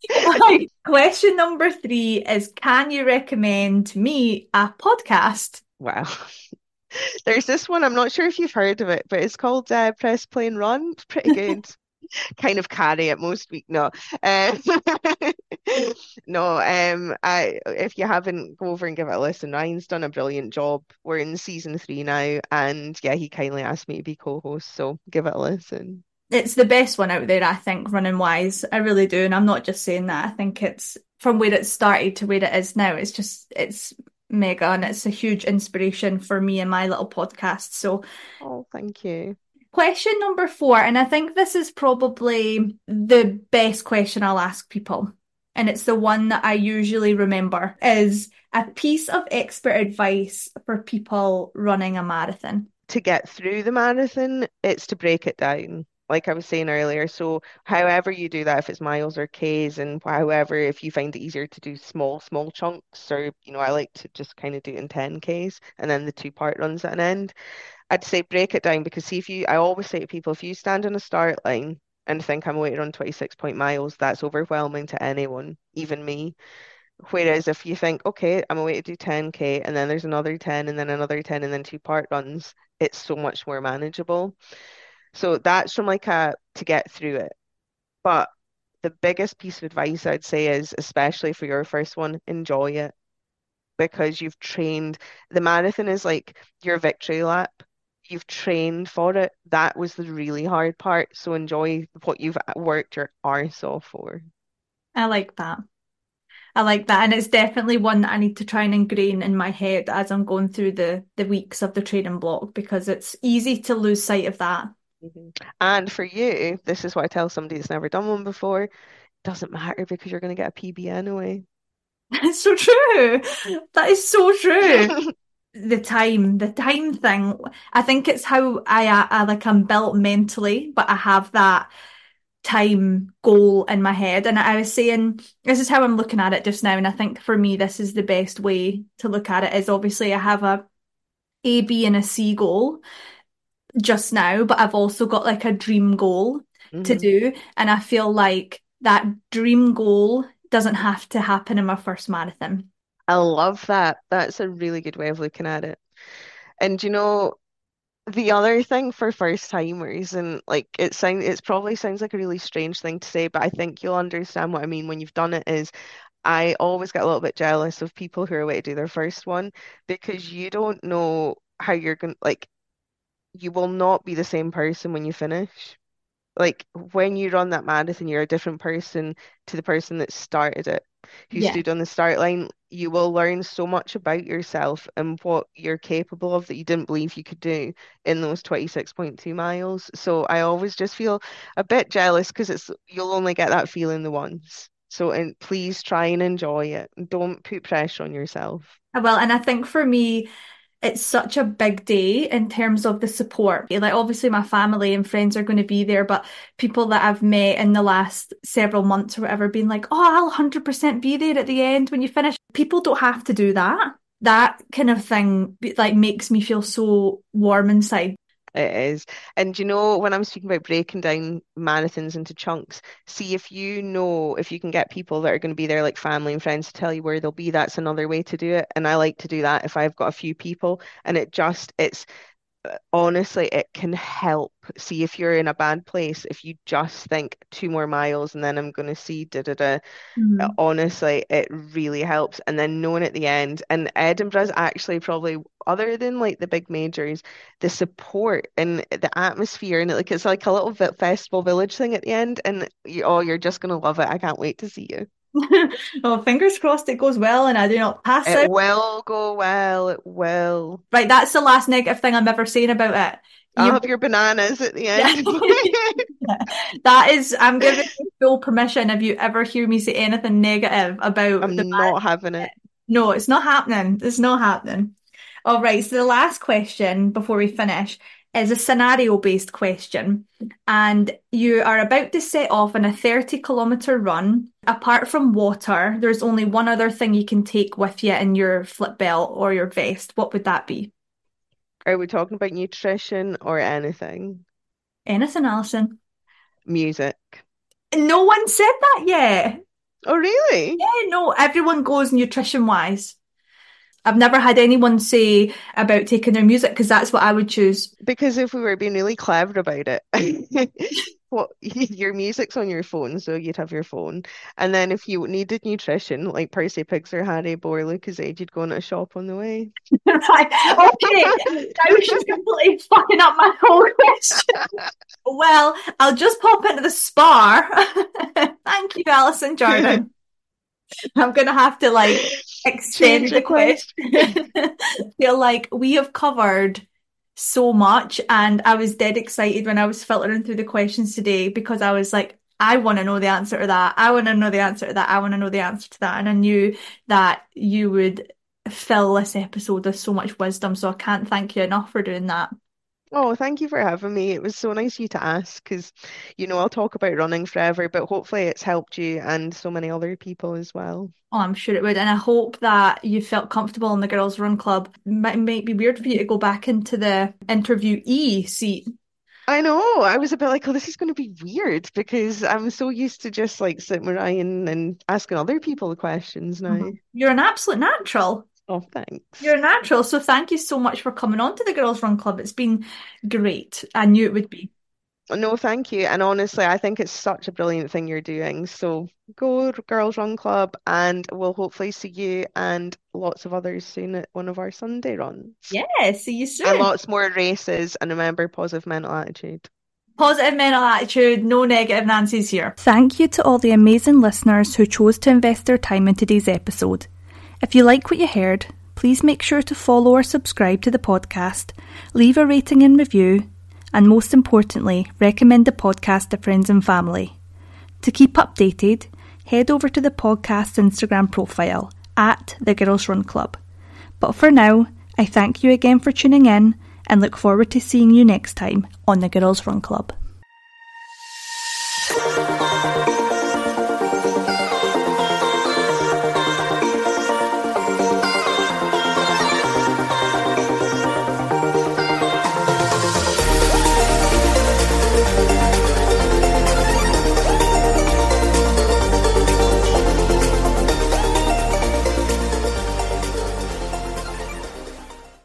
Right. Question number three is, can you recommend me a podcast? wow. There's this one, I'm not sure if you've heard of it, but it's called uh, Press Play and Run. It's pretty good. Kind of carry it most week. No. Um, no, um, I if you haven't, go over and give it a listen. Ryan's done a brilliant job. We're in season three now, and yeah, he kindly asked me to be co-host, so give it a listen. It's the best one out there, I think, running wise. I really do. And I'm not just saying that. I think it's from where it started to where it is now. It's just, it's mega and it's a huge inspiration for me and my little podcast. So, Oh, thank you. Question number four, and I think this is probably the best question I'll ask people. And it's the one that I usually remember is a piece of expert advice for people running a marathon. To get through the marathon, it's to break it down. Like I was saying earlier, so however you do that, if it's miles or Ks, and however, if you find it easier to do small, small chunks, or you know, I like to just kind of do it in 10 Ks and then the two park runs at an end. I'd say break it down because see if you, I always say to people, if you stand on a start line and think I'm waiting on 26 point miles, that's overwhelming to anyone, even me. Whereas if you think, okay, I'm away to do 10K and then there's another 10 and then another 10 and then two park runs, it's so much more manageable. So that's from like a to get through it. But the biggest piece of advice I'd say is, especially for your first one, enjoy it because you've trained. The marathon is like your victory lap. You've trained for it. That was the really hard part. So enjoy what you've worked your arse off for. I like that. I like that, and it's definitely one that I need to try and ingrain in my head as I'm going through the the weeks of the training block because it's easy to lose sight of that. Mm-hmm. And for you, this is what I tell somebody that's never done one before. It doesn't matter because you're going to get a PB anyway. It's so true. That is so true. the time, the time thing. I think it's how I, I like I'm built mentally, but I have that time goal in my head. And I was saying, this is how I'm looking at it just now. And I think for me, this is the best way to look at it is obviously I have a A, B, and a C goal just now, but I've also got like a dream goal mm-hmm. to do. And I feel like that dream goal doesn't have to happen in my first marathon. I love that. That's a really good way of looking at it. And you know, the other thing for first timers, and like it sounds, it probably sounds like a really strange thing to say, but I think you'll understand what I mean when you've done it. Is I always get a little bit jealous of people who are away to do their first one because you don't know how you're going. To like, you will not be the same person when you finish like when you run that marathon, you're a different person to the person that started it, who yeah. stood on the start line. You will learn so much about yourself and what you're capable of that you didn't believe you could do in those 26.2 miles. So I always just feel a bit jealous because it's you'll only get that feeling the once. So and please try and enjoy it. Don't put pressure on yourself. Uh, well, and I think for me, it's such a big day in terms of the support. Like, obviously, my family and friends are going to be there, but people that I've met in the last several months or whatever, being like, oh, I'll 100% be there at the end when you finish. People don't have to do that. That kind of thing, like, makes me feel so warm inside. It is. And you know, when I'm speaking about breaking down marathons into chunks, see if you know if you can get people that are going to be there, like family and friends, to tell you where they'll be. That's another way to do it. And I like to do that if I've got a few people. And it just, it's honestly, it can help. See if you're in a bad place, if you just think two more miles and then I'm going to see da da da. Mm-hmm. Honestly, it really helps. And then knowing at the end, and Edinburgh's actually probably, other than like the big majors, the support and the atmosphere, and like it's like a little bit festival village thing at the end. And you, oh, you're just going to love it. I can't wait to see you. Well, oh, fingers crossed it goes well and I do not pass it out. It will go well. It will. Right, that's the last negative thing I'm ever saying about it. I'll have your bananas at the end. that is, I'm giving you full permission if you ever hear me say anything negative about I'm not having it. No, it's not happening. It's not happening. All right, so the last question before we finish is a scenario based question. And you are about to set off on a 30 kilometer run. Apart from water, there's only one other thing you can take with you in your flip belt or your vest. What would that be? Are we talking about nutrition or anything? Anything, Alison? Music. No one said that yet. Oh, really? Yeah, no, everyone goes nutrition wise. I've never had anyone say about taking their music because that's what I would choose. Because if we were being really clever about it, what your music's on your phone, so you'd have your phone. And then if you needed nutrition, like Percy Pigs or Haribo or Lucozade, you'd go in a shop on the way. right. Okay. I was just completely fucking up my whole question. well, I'll just pop into the Spar. Thank you, Alison Jardine. I'm gonna have to like extend the question. feel like we have covered so much, and I was dead excited when I was filtering through the questions today because I was like, I want to know the answer to that. I want to know the answer to that. I want to know the answer to that. And I knew that you would fill this episode with so much wisdom. So I can't thank you enough for doing that. Oh, thank you for having me. It was so nice of you to ask because, you know, I'll talk about running forever, but hopefully it's helped you and so many other people as well. Oh, I'm sure it would. And I hope that you felt comfortable in the Girls Run Club. It might, be weird for you to go back into the interviewee seat. I know. I was a bit like, oh, this is going to be weird because I'm so used to just like sitting with Ryan and asking other people the questions now. Mm-hmm. You're an absolute natural. Oh, thanks. You're natural. So thank you so much for coming on to the Girls Run Club. It's been great. I knew it would be. No, thank you. And honestly, I think it's such a brilliant thing you're doing. So go Girls Run Club, and we'll hopefully see you and lots of others soon at one of our Sunday runs. Yeah, see you soon. And lots more races. And remember, positive mental attitude. Positive mental attitude, no negative Nancy's here. Thank you to all the amazing listeners who chose to invest their time in today's episode. If you like what you heard, please make sure to follow or subscribe to the podcast, leave a rating and review, and most importantly, recommend the podcast to friends and family. To keep updated, head over to the podcast's Instagram profile at the Girls Run Club. But for now, I thank you again for tuning in and look forward to seeing you next time on the Girls Run Club.